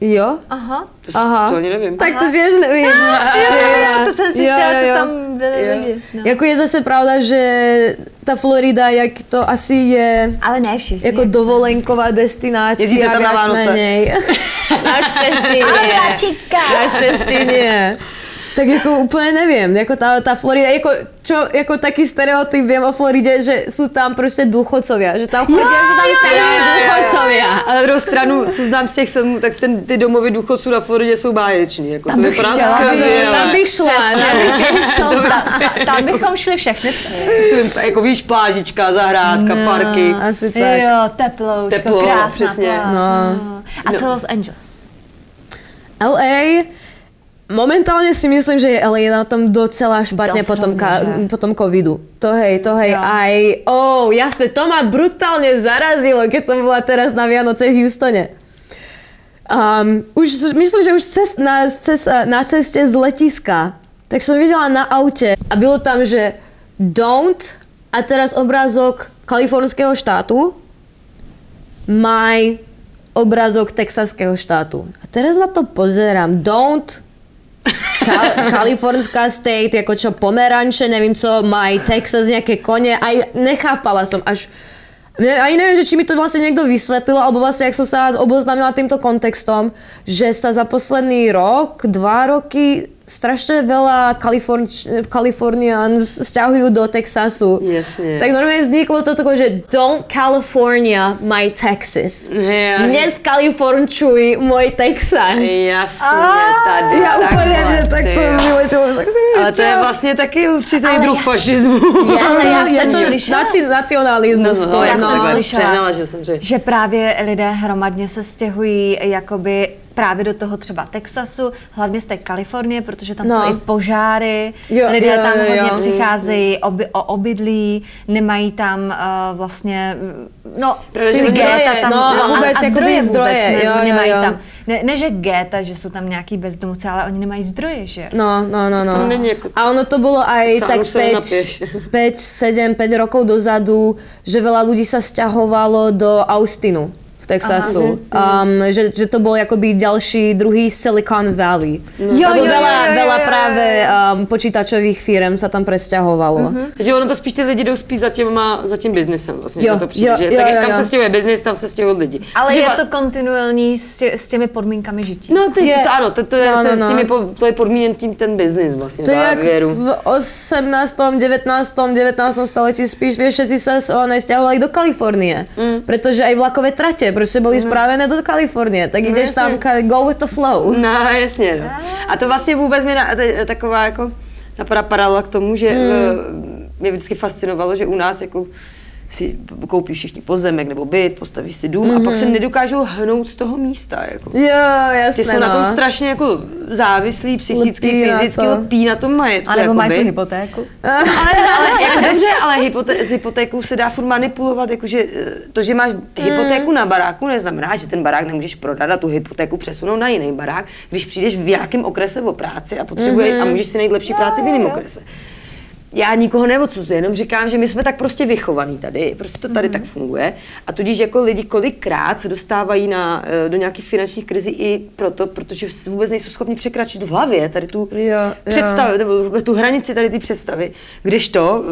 Jo? Aha. To, Aha. to ani nevím. Tak to tiež nevím. Jo, jo, to jsem slyšela, Jo, co jo. tam byli Jo. lidi. No. Jako je zase pravda, že ta Florida, jak to asi je Ale ne všichni. jako dovolenková destinácia, Jezdíte tam na Vánoce? menej. Naštěstí (laughs) Avráčika. Naštěstí nie. (laughs) Tak jako úplně nevím, jako ta, ta Florida, jako čo jako taký stereotyp viem o Floride, že sú tam prostě důchodcovia, že tam chodí, že tam stávají důchodcovia. Ale na druhou stranu, co znám z těch filmů, tak ten, ty domovy důchodců na Floridě jsou báječní. Jako to vypadá chtěla skvěle. být, Tam bych šla, tam bych šla. (laughs) Ta, tam bychom šli všechny tři. Myslím, jako víš, plážička, zahrádka, parky. Asi tak. Jo, teploučko, Teplo, krásná přesně. No. A co Los Angeles? LA, momentálne si myslím, že je LA na tom docela špatne Dosť po tom, ka- hrozne, že? po tom covidu. To hej, to hej, Jo. aj, oh, jasne, to ma brutálne zarazilo, keď som bola teraz na Vianoce v Houstone. Um, už, myslím, že už cest, na, cest, na ceste z letiska, tak som videla na aute a bylo tam, že don't a teraz obrázok kalifornského štátu, my obrázok texaského štátu. A teraz na to pozerám. Don't Kal- Kalifornská state, jako čo pomeranče, nevím co, mají Texas nějaké koně. A nechápala som až ne, ani neviem, že či mi to vlastne niekto vysvetlil, alebo vlastne, jak som sa oboznámila týmto kontextom, že sa za posledný rok, dva roky strašne veľa Kaliforn- Californians stiahujú do Texasu. Jasne. Tak normálne vzniklo to tako, že don't California my Texas. Ja. Nescalifornčuj môj Texas. Jasně, tady, Já úplně, že tak to vyletělo. tak to Ale to je vlastně taky určitý druh fašismu. Ale já (laughs) je jsem to naci- nacionalismus. No, no, já jsem no. slyšela. že. Že právě lidé hromadně se stěhují jakoby právě do toho třeba Texasu, hlavně z té Kalifornie, protože tam No. jsou i požáry, Jo, lidé jo, tam jo, hodně jo. přicházejí oby, o obydlí, nemají tam uh, vlastně, mm, no, Pravda, že ty Zdroje, tam, no, a vůbec jakoby zdroje, zdroje, vůbec ne, jo, jo, nemají jo. tam. Ne, ne, že géta, že jsou tam nějaký bezdomovci, ale oni nemají zdroje, že? No, no, no, no. Jako- A ono to bolo aj Sáhnu tak sa 5, napieš. 5, 7, 5 rokov dozadu, že veľa ľudí sa sťahovalo do Austinu v Texasu. Um, že, že to bol akoby ďalší druhý Silicon Valley. Jo, Lebo jo, veľa, jo, jo, veľa jo, jo. práve um, počítačových firm sa tam presťahovalo. Takže ono to spíš ty lidi jdou spíš za, těma, za tím biznesem vlastně. Jo, že to přijde, jo, že, jo, tak jak jo, tam jo. se stěhuje biznis, tam se stěhují lidi. Ale Takže je va- to kontinuální s, tě, s těmi podmínkami žití. No, ty, Je- to, ano, to, to, je, no, to, je no, s těmi no. po, to je podmíněn tím ten biznis vlastně. To je jak závěru. v 18., 19., 19. století spíš, vieš, všetci sa s- o, nesťahovali do Kalifornie. Mm. Pretože aj vlakové trate proste boli spravené do Kalifornie. Tak ideš tam, jasně. ka- go with the flow. No, jasně. No. A to vlastně vůbec mě na, taková jako napadá paralela k tomu, že mm. mě vždycky fascinovalo, že u nás jako si koupí všichni pozemek nebo byt, postaví si dům mm-hmm. a pak se nedokážou hnout z toho místa. Jako. Jo, jasné, Ty jsou no. na tom strašně jako závislí, psychicky, Lpí na fyzicky, to. lpí na tom majetku. A nebo mají tu hypotéku. ale, ale jako dobře, ale hypoté- s hypotékou se dá furt manipulovat, jakože eh, to, že máš hypotéku na baráku, neznamená, že ten barák nemůžeš prodat a tu hypotéku přesunout na jiný barák, když přijdeš v nějakém okrese o práci a potřebuješ a můžeš si najít lepší práci v jiném okrese. Já nikoho neodsuzuji, jenom říkám, že my jsme tak prostě vychovaní tady, prostě to tady mm-hmm. tak funguje a tudíž jako lidi kolikrát se dostávají na, eh, do nějakých finančních krizí i proto, protože vůbec nejsou schopni překračit v hlavě tady tu Jo, jo. představu, nebo tu hranici tady ty představy. Když to,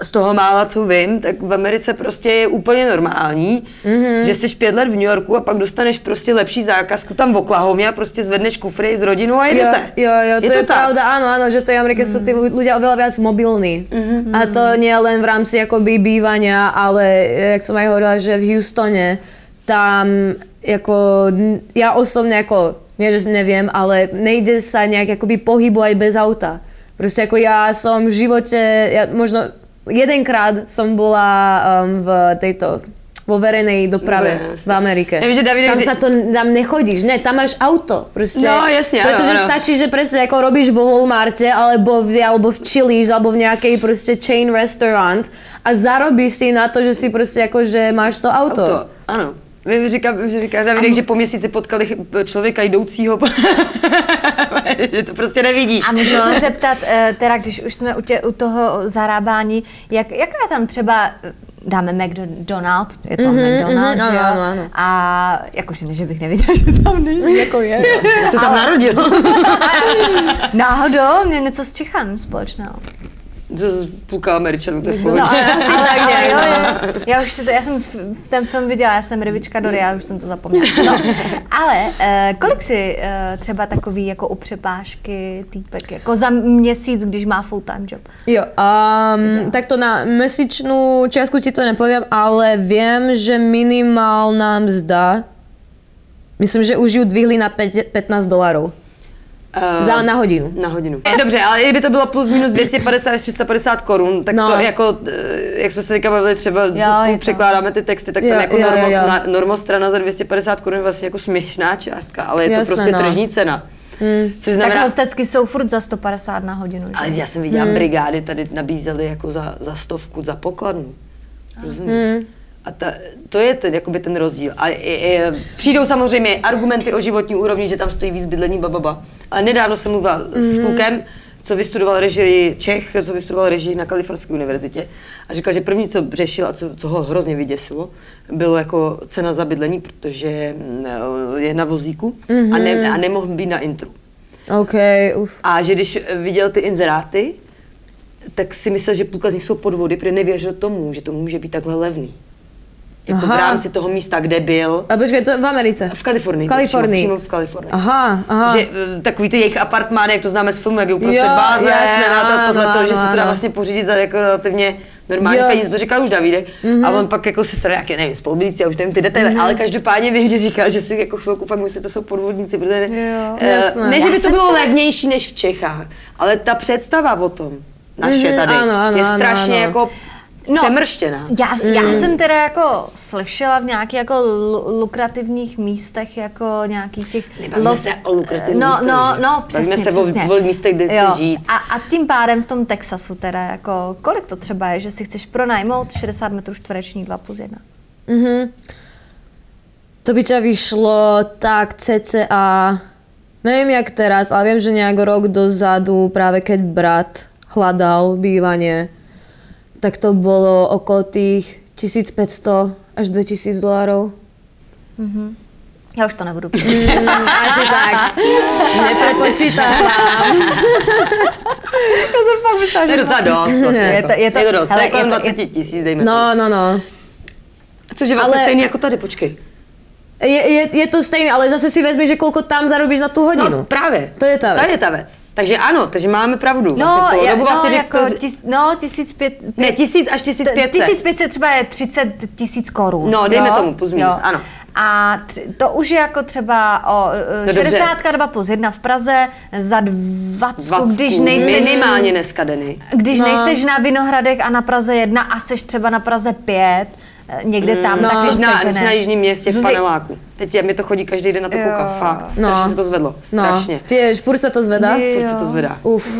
eh, z toho mála, co vím, tak v Americe prostě je úplně normální, mm-hmm. že jsi pět let v New Yorku a pak dostaneš prostě lepší zákazku tam v Oklahomě a prostě zvedneš kufry s rodinou a Jo, jdete. jo, jo, to je, je tak. pravda, áno, áno, že v tej Amerike sú tí ľudia oveľa viac mobilní. A to nie len v rámci akoby bývania, ale jak som aj hovorila, že v Houstone tam jako, ja osobne ako, nie že neviem, ale nejde sa nejak akoby pohybovať bez auta. Proste ako ja som v živote, ja možno jedenkrát som bola um, v tejto vo verejnej doprave Dobre, jasne. v Amerike. Ja že David- tam sa to, tam nechodíš, ne, tam máš auto. Proste, No, jasne, áno, Pretože áno. stačí, že presne ako robíš vo Walmarte, alebo v, alebo v Chili's, alebo v nejakej proste chain restaurant a zarobíš si na to, že si proste ako, že máš to auto. To, ano. Vy říká, že říká Davidek, že po měsíci potkali člověka jdoucího, (laughs) že to prostě nevidíš. A můžu se zeptat, eh, teda když už jsme u, tě, u toho zarábání, jak, jaká je tam třeba, dáme McDonald, je to mm-hmm, McDonald, mhm, že ano, jo? ano, ano. A jakože ne, že bych neviděla, (laughs) že tam není, (laughs) jako je. se tam narodil. (laughs) Náhodou, mě něco s Čichem společného. To půlka Američanů, to je. No, asi (laughs) tak ale, jo, jo. Já už si to, já jsem v- ten film viděla, já jsem rybička Dory, já už jsem to zapomněla. No, ale uh, kolik si uh, třeba takový jako u přepážky týpek, jako za měsíc, když má full time job? Jo, um, takto na měsíčnou částku ti to nepovím, ale vím, že minimálna mzda, myslím, že už ju dvihli na pět- 15 dolarů. Eh, Za na hodinu. Na hodinu. Dobře, ale kdyby to bylo plus minus 250 až 350 korun, tak No. to jako, eh, jak jsme se teďka bavili, třeba jo, spolu to. překládáme ty texty, tak Jo, tam jako jo, normo, jo, jo. Na, normostrana za 250 korun je vlastně jako směšná částka, ale je to Jasné, prostě no. tržní cena. Což Tak znamená, hostecky jsou furt za 150 na hodinu, že? ale já jsem viděla brigády tady nabízely jako za, za stovku za pokladnu. Rozumíš? A ta, to je ten, jakoby ten rozdíl. A i, i, přijdou samozřejmě argumenty o životní úrovni, že tam stojí víc bydlení, bababa. Ale nedávno jsem mluvila s klukem, co vystudoval režii Čech, co vystudoval režii na Kalifornské univerzitě a říkal, že první, co řešil a co, co ho hrozně vyděsilo, bylo jako cena za bydlení, protože mm, je na vozíku a, ne, a nemohl být na intru. OK, uf. A že když viděl ty inzeráty, tak si myslel, že půlka z nich jsou podvody, protože nevěřil tomu, že to může být takhle levný. Jako v Aha. rámci toho místa, kde byl. A počkej, to je v Americe? V Kalifornii. V Kalifornii. Přímo, přímo v Kalifornii. Aha, aha. Že eh, takový ty jejich apartmány, jak to známe z filmu, jak je uprostřed bazén jasné, a to, tohle, ano, že se to dá ano. vlastně pořídit za jako relativně normální Jo. peníze, to říkal už Davide. A on pak jako si stará nějaké, nevím, spolubydlící, já už nevím ty detaily, ale každopádně vím, že říkal, že si jako chvilku pak myslí, že to jsou podvodníci, protože Jo. Jasné. ne, že by to bylo teda- levnější než v Čechách, ale ta představa o tom, naše Mhm, tady, ano, ano, je ano, strašně ano. jako No, přemrštěná. Já, já jsem teda jako slyšela v nějakých jako lu- lukrativních místech, jako nějakých těch... Nebavíme se o lukrativních no, místech, no, no, Bavíme přesně, se o- přesně. o místech, kde Jo. žít. A, a tím pádem v tom Texasu teda, jako, kolik to třeba je, že si chceš pronajmout 60 metrů čtverečních 2 plus 1? To by ťa vyšlo tak cca, neviem jak teraz, ale viem, že nejak rok dozadu, práve keď brat hľadal bývanie, tak to bolo okolo tých 1500 až 2000 dolárov. Já už to nebudu přemýšlet. Mm, asi tak. Neprepočítam. To je docela dost. Vlastně, Je jako. to- je to- je to dost. hele, to je kolem je to- 20 tisíc, dejme to. No, no, no. Což je vlastně ale- stejný jako tady, počkej. Je, je, je to stejné, ale zase si vezmi, že koľko tam zarobíš na tu hodinu. No právě. To je ta To věc. je ta věc. Takže ano, takže máme pravdu. No, Vlastně celou ja, dobu no, vlastně jako řekl, tis, no, 1500... ne, tisíc až 1500. 1500 třeba je 30 tisíc korun. No, dejme jo? tomu, plus minus, ano. A tři, to už je jako třeba o No no, dobře. 62 plus 1 v Praze za 20, Dvacku, když nejseš, minimálně dneska Denny. když No. nejseš na Vinohradech a na Praze 1 a seš třeba na Praze 5, eh, někde tam, No. tak na, na jižním městě v paneláku. Teď mi to chodí každý den na to Jo. koukám. Fakt, strašně No. se to zvedlo. No, Strašně. tiež, furt sa to zvedá. Je- Furt se Jo. to zvedá. Uf.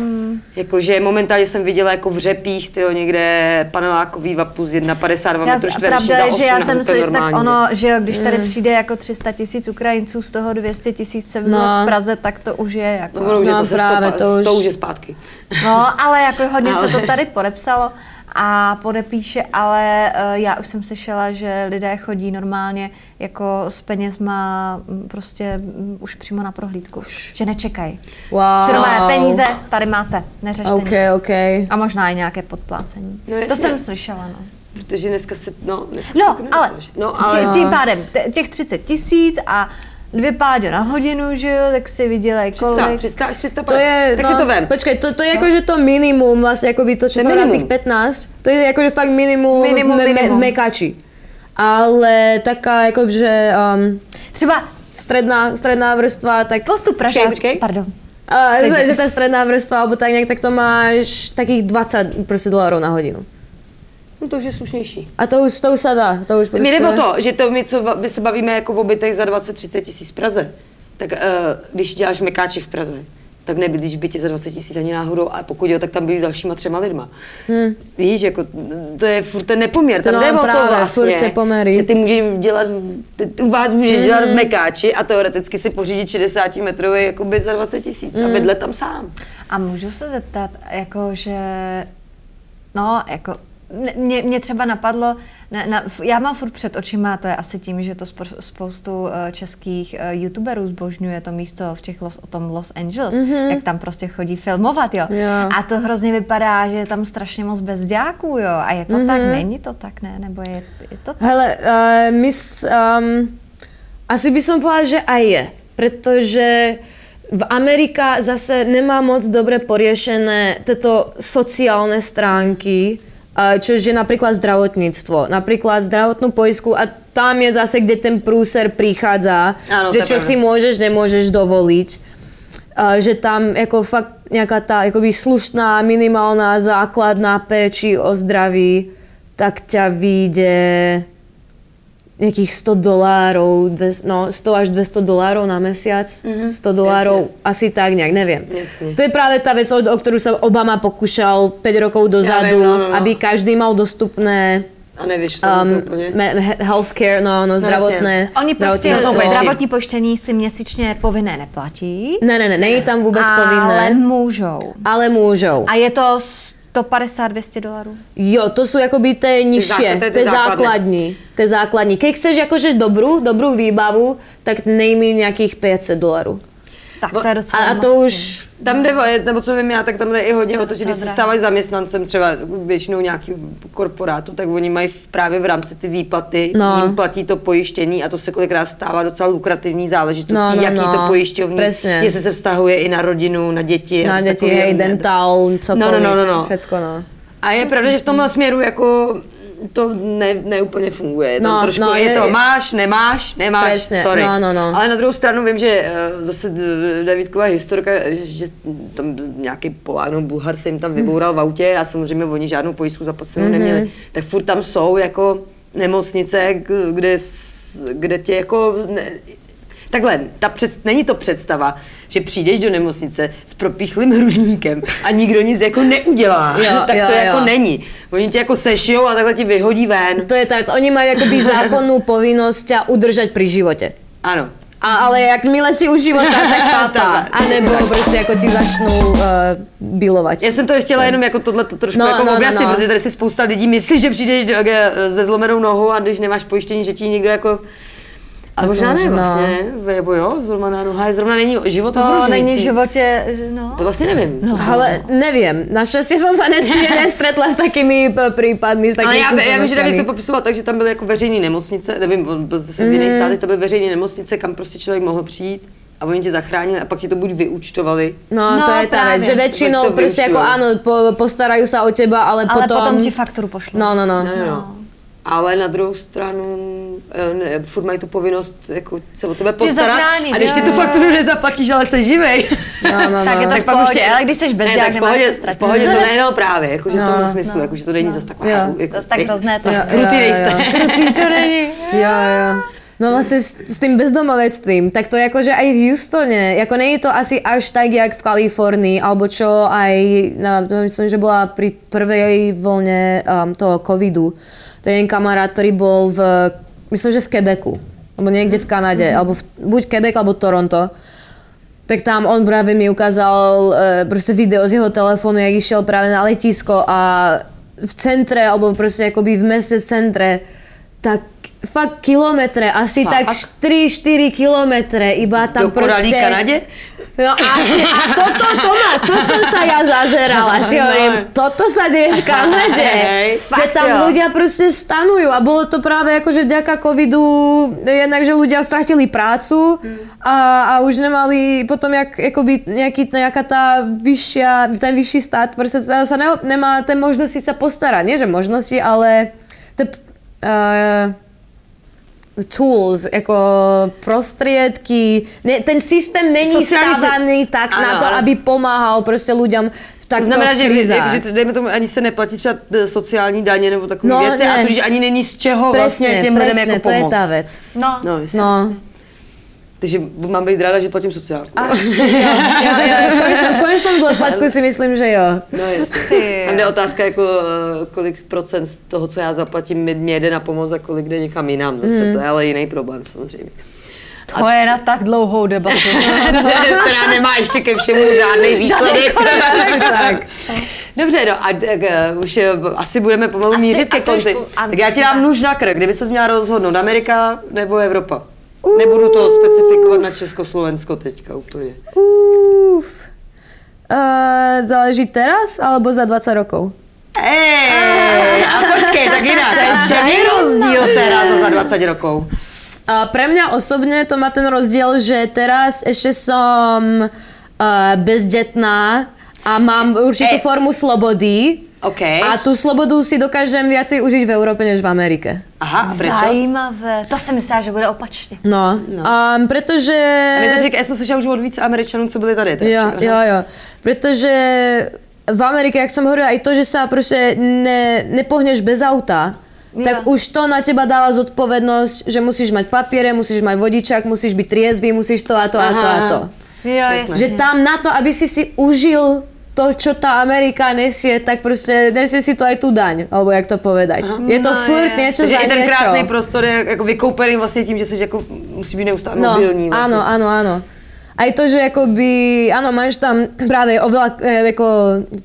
Jakože momentálně jsem viděla jako v řepích, tyjo, někde panelákový 2 plus 1, 52 Já, metrů čtvereční pravda za je, že 8, já jsem si, tak ono, že jo, když tady přijde jako 300 tisíc Ukrajinců, z toho 200 tisíc se No. v Praze, tak to už je jako... No, ono už je No, zase právě, stopa, to už- to už je zpátky. No, ale jako hodně Ale- se to tady podepsalo a podepíše, ale uh, já už jsem slyšela, že lidé chodí normálně jako s penězma mm, prostě mm, už přímo na prohlídku. Že nečekají. Wow. Že normálně peníze tady máte, neřešte OK, nic. OK. A možná i nějaké podplácení. No, to jsem slyšela, no. Protože dneska se, no, dneska No, se ale, no, ale tím pádem těch 30 tisíc a dvě páďo na hodinu, že jo, tak si vydělej 300, kolik. 300 až 300 To je, tak no, si to vem. Počkej, to, to je jako, že to minimum, vlastně jako by to, som na tých 15, to je jako, že fakt minimum, Minimum, v, me, minimum. v mekači. Ale taká, jako, že um, Třeba stredná, stredná vrstva, tak spoustu Pražák, počkej. pardon. a, že, tá stredná vrstva, alebo tak nejak, tak to máš takých 20 prostě dolarů na hodinu. No to už je slušnější. A to už, to už sa dá, to už prostě... Mně jde o to, že to my, co my se bavíme jako v obytech za 20-30 tisíc v Praze, tak uh, když děláš mekáči v Praze, tak nebydlíš v bytě za 20 tisíc ani náhodou, a pokud jo, tak tam byli s dalšíma třema lidma. Hmm. Víš, jako to je furt ten nepoměr, tam No, jde o to vlastně, furt ty poměry. že ty můžeš dělat, ty, u vás můžeš hmm. dělat v mekáči a teoreticky si pořídit 60 metrový jako byt za 20 tisíc hmm. a bydlet tam sám. A můžu se zeptat, jako že, no, jako mě, mě třeba napadlo, na, f- já mám furt před očima, to je asi tím, že to spo, spoustu eh, českých eh, youtuberů zbožňuje to místo v těch los, o tom Los Angeles, mm-hmm. jak tam prostě chodí filmovat, jo. Jo. A to hrozně vypadá, že je tam strašně moc bezďáků, jo. A je to mm-hmm. tak, není to tak, ne? Nebo je, je to tak? Hele, uh, my, s- um, asi by som povedala, že aj je, pretože v Amerika zase nemá moc dobre poriešené tieto sociálne stránky, čo je napríklad zdravotníctvo, napríklad zdravotnú poisku a tam je zase, kde ten prúser prichádza, to že čo pravda. si môžeš, nemôžeš dovoliť. A že tam jako fakt nějaká ta jakoby slušná, minimálna základná péči o zdraví, tak ťa vyjde nejakých 100 dolárov, no 100 až 200 dolárov na mesiac, 100 dolárov, asi tak nejak, neviem. Jasne. To je práve tá vec, o, o ktorú sa Obama pokúšal 5 rokov dozadu, viem, no, no, no. aby každý mal dostupné A nevyšlo to um, úplně. healthcare, no, no, zdravotné. Oni prostě zdravotníctvo. zdravotní pojištění si měsíčně povinné neplatí, Ne, ne, ne, není tam vůbec ale povinné, můžou. ale můžou. A je to 150-200 dolarů? Jo, to nižšie, základ- to je tie tie základné. základní. Tie základní. Keď chceš akože dobrú, dobrú výbavu, tak nejmi nejakých 500 dolarů. Tak to je docela A, a to už, Tam jde, nebo co vím já, tak tam jde i hodně o to, že když se stávají zaměstnancem třeba většinou nějaký korporátu, tak oni mají v, právě v rámci ty výplaty, No. jim platí to pojištění a to se kolikrát stává docela lukrativní záležitostí, No, no, jaký no. to pojišťovní, Presne. jestli se vztahuje i na rodinu, na děti. na takový- hej, dental, cokoliv, No, no, no, no, no. všetko, no. A je pravda, že v tomhle směru jako to ne, neúplně funguje. Je No, trošku, no, je, je- to máš, nemáš, nemáš, Presne, sorry. no, no, no. Ale na druhou stranu vím, že eh, zase D- Davidková historka, že tam nějaký Polák nebo Bulhar se jim tam vyboural v autě a samozřejmě oni žádnou pojistku zaplacenou Mhm. neměli. Tak furt tam jsou jako nemocnice, kde, kde tě jako... Ne, Takhle, ta před, není to představa, že přijdeš do nemocnice s propíchlým hrudníkem a nikdo nic jako neudělá. Jo, (laughs) tak jo, to jo. jako není. Oni tě jako sešijou a takhle ti vyhodí ven. To je tak, oni majú akoby (laughs) zákonnú povinnosť ťa udržať pri živote. Ano. A, ale jakmile si u života, tak (laughs) pápa. A nebo prostě jako ti začnou uh, bilovat. Já jsem to chtěla jenom jako tohle to trošku No, no, jako no, no, objasnit, no. protože tady si spousta lidí myslí, že přijdeš do, eh, se zlomenou nohou a když nemáš pojištění, že ti někdo jako ale možná ne možná. vlastně, nebo jo, zlomená noha je zrovna není život To ohrožující. není v životě, no. To vlastně nevím. No. Ale neviem, naštěstí jsem se nes- nestretla s takými případmi, s Ale takými já, já vím, že David to popisoval tak, že tam byly jako veřejné nemocnice, nevím, on byl zase v jiných státech, to byly veřejné nemocnice, kam prostě člověk mohl přijít a oni tě zachránili a pak ti to buď vyúčtovali, No, No, to je právě. vec, že to prostě jako áno, po, postarajú sa o teba, ale, Ale potom... potom ti fakturu pošlu. No, no, no. No, no. no. Ale na druhou stranu eh, ne, furt mají tu povinnost jako se o tebe postarat. zachránit, a když ty jo, tu fakturu nezaplatíš, ale jsi živej. no, no, Tak je to v pak pohodě, ale když jsi bezdák, ne, tak v nemáš pohodě, v ztratit. pohodě to ne, no právě, jakože v No, tomhle smyslu, jakože to není zase taková. Jo. Jako, Zas tak hrozné to krutý nejste. (laughs) Krutý to není. Jo, jo. No vlastně s, s tým bezdomovectvím, tak to jakože aj v Houstone, jako není to asi až tak, jak v Kalifornii, alebo čo aj, no, to myslím, že bola pri prvej vlne um, toho covidu. To je jeden kamarát, ktorý bol v, myslím, že v Quebecu, alebo niekde v Kanade, alebo v, buď Quebec, alebo Toronto. Tak tam on právě mi ukázal uh, prostě video z jeho telefonu, jak išiel právě na letisko a v centre, alebo prostě jakoby v meste centre, tak fakt kilometre, asi Fakt? tak 4-4 kilometre, iba tam Do prostě... Kanadě? No asi, a toto, to má, to som sa ja zazerala, si hovorím, toto sa deje v Kanade. Hej. Že tam jo. ľudia proste stanujú a bolo to práve akože vďaka covidu, jednak, že ľudia stratili prácu a, a už nemali potom jak, akoby nejaký, nejaká tá vyššia, ten vyšší stát, proste sa ne, nemá ten možnosti sa postarať, nie že možnosti, ale te, uh, tools, jako prostriedky. Ne, ten systém není stávaný tak Ano, na to, ano. aby pomáhal prostě lidem v To takto znamená, že, krizách. že, že dejme tomu, ani se neplatí třeba eh, sociální daně nebo takové No, věci a ne. tudíž ani není z čeho Presne, vlastně těm lidem presne, jako to je pomoct. tá vec. No, No. No. Takže mám být ráda, že platím sociálku. Asi, jo, jo, jo, v konečnom, v konečnom dôsledku si myslím, že jo. No jasně. Tam jde otázka, jako, eh, kolik procent z toho, co já zaplatím, mi, mě jde na pomoc a kolik jde někam jinam. Zase Mhm. to je ale jiný problém samozřejmě. to je na tak dlouhou debatu. (laughs) která nemá ještě ke všemu žádný výsledek. (laughs) Tak. Dobře, no a tak, uh, už uh, asi budeme pomalu Asi- mířit ke konci. Tak já ti dám nůž na krk, kdyby se měla rozhodnout, Amerika nebo Evropa. Nebudu to specifikovat na Československo teďka úplně. Uf. Uh, záleží teraz alebo za 20 rokov? Ej, a počkej, tak jinak. V čem je rozdíl teraz a za 20 rokov? A pre mňa osobne to má ten rozdiel, že teraz ešte som uh, bezdetná a mám určitú Ej. formu slobody. OK. A tú slobodu si dokážem viacej užiť v Európe než v Amerike. Aha, a prečo? Zajímavé. To jsem myslela, že bude opačně. No, no. Um, pretože... A já jsem slyšela už od více Američanů, co byli tady. Jo, takže- jo, jo. Pretože v Amerike, jak som hovorila, aj to, že sa proste ne, nepohneš bez auta, Jo. tak už to na teba dáva zodpovednosť, že musíš mať papiere, musíš mať vodičák, musíš byť triezvý, musíš to a to a to a Aha. to. Jo, jasně. Že tam na to, aby si si užil to, čo tá Amerika nesie, tak proste nesie si to aj tú daň, alebo jak to povedať. Je to No, furt je. niečo Takže za i ten niečo. krásný prostor je jako vykoupený vlastně tím, že jsi jako, musí být neustále No, mobilní. Vlastně. áno, áno, áno. Aj to, že akoby, áno, máš tam práve oveľa e, ako,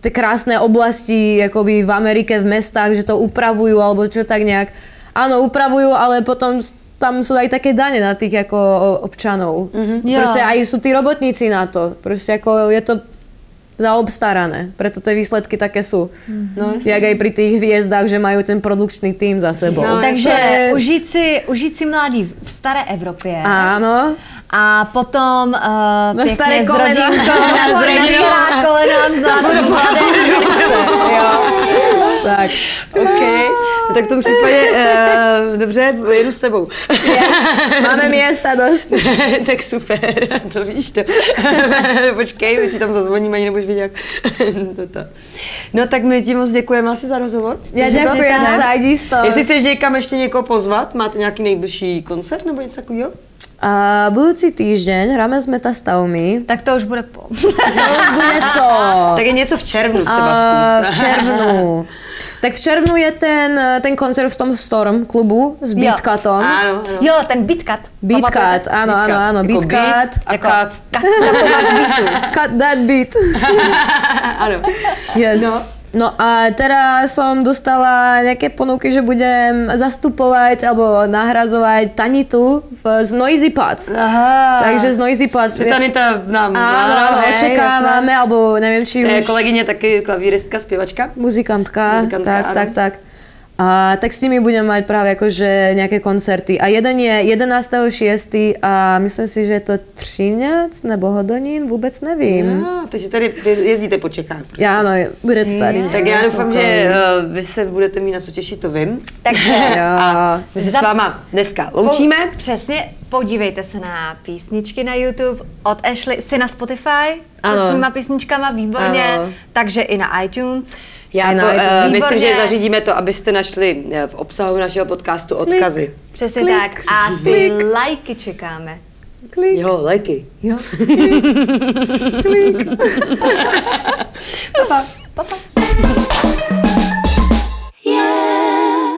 tie krásne oblasti akoby v Amerike, v mestách, že to upravujú alebo čo tak nejak. Áno, upravujú, ale potom tam sú aj také dane na tých ako o- občanov. Mm-hmm. Jo. Proste aj sú tí robotníci na to. Proste ako je to zaobstarané. Preto tie výsledky také sú. No, jasně. Jak aj pri tých hviezdách, že majú ten produkčný tým za sebou. No, Takže je- užít si, užít si mládí v staré Evropě. Áno. A potom uh, Na pěkně staré s kolena. (laughs) Na na rodinou. stará kolena, Americe. (laughs) (laughs) Tak. OK. No, tak v tom případě, uh, dobře, jedu s tebou. Máme miesta dosť. (laughs) tak super, (laughs) to víš to. (laughs) Počkej, my ti tam zazvoníme, ani nebudeš vidět, jak to, to. No tak my ti moc děkujeme asi za rozhovor. To- ďakujem Ne? za isto. Jestli chceš někam ještě někoho pozvat, máte nějaký nejbližší koncert nebo něco takového? A budúci týždeň hráme s Metastavmi. Tak to už bude po. To už bude to. Tak je něco v červnu třeba zkus. v červnu. Tak v červnu je ten, ten koncert v tom Storm klubu s Beatcutom. Ano, ano. Jo, ten beatcut. Beatcut, áno, áno, áno, Jako beat a Jako cut. cut. Cut that beat. ano. Yes. No. No. a teraz som dostala nejaké ponuky, že budem zastupovať alebo nahrazovať Tanitu v, z Noisy Pots. Aha. Takže z Noisy Pots. Tanita nám áno, hej, očekávame, alebo neviem, či jasné. Je už... kolegyně taky klavíristka, zpěvačka. Muzikantka, Muzikantka, tak, tak, tak. A tak s nimi budem mať práve akože nejaké koncerty. A jeden je 11.6. a myslím si, že je to Třinec nebo Hodonín, vůbec nevím. Ah, takže tady jezdíte po Čechách. Já ano, bude to tady. Tak já doufám, že uh, vy se budete mít na co těšit, to vím. Takže (laughs) Jo. My se s váma dneska loučíme. Po, přesně, podívejte se na písničky na YouTube od Ashley, jsi na Spotify Ano. se svýma písničkama, výborně, Ano. takže i na iTunes. Já na po, iTunes. uh, myslím, že zařídíme to, abyste našli eh, v obsahu našeho podcastu odkazy. Přesně Klik, tak. A ty lajky čekáme. Klik. Jo, lajky. Jo. Pa, pa. Pa, pa.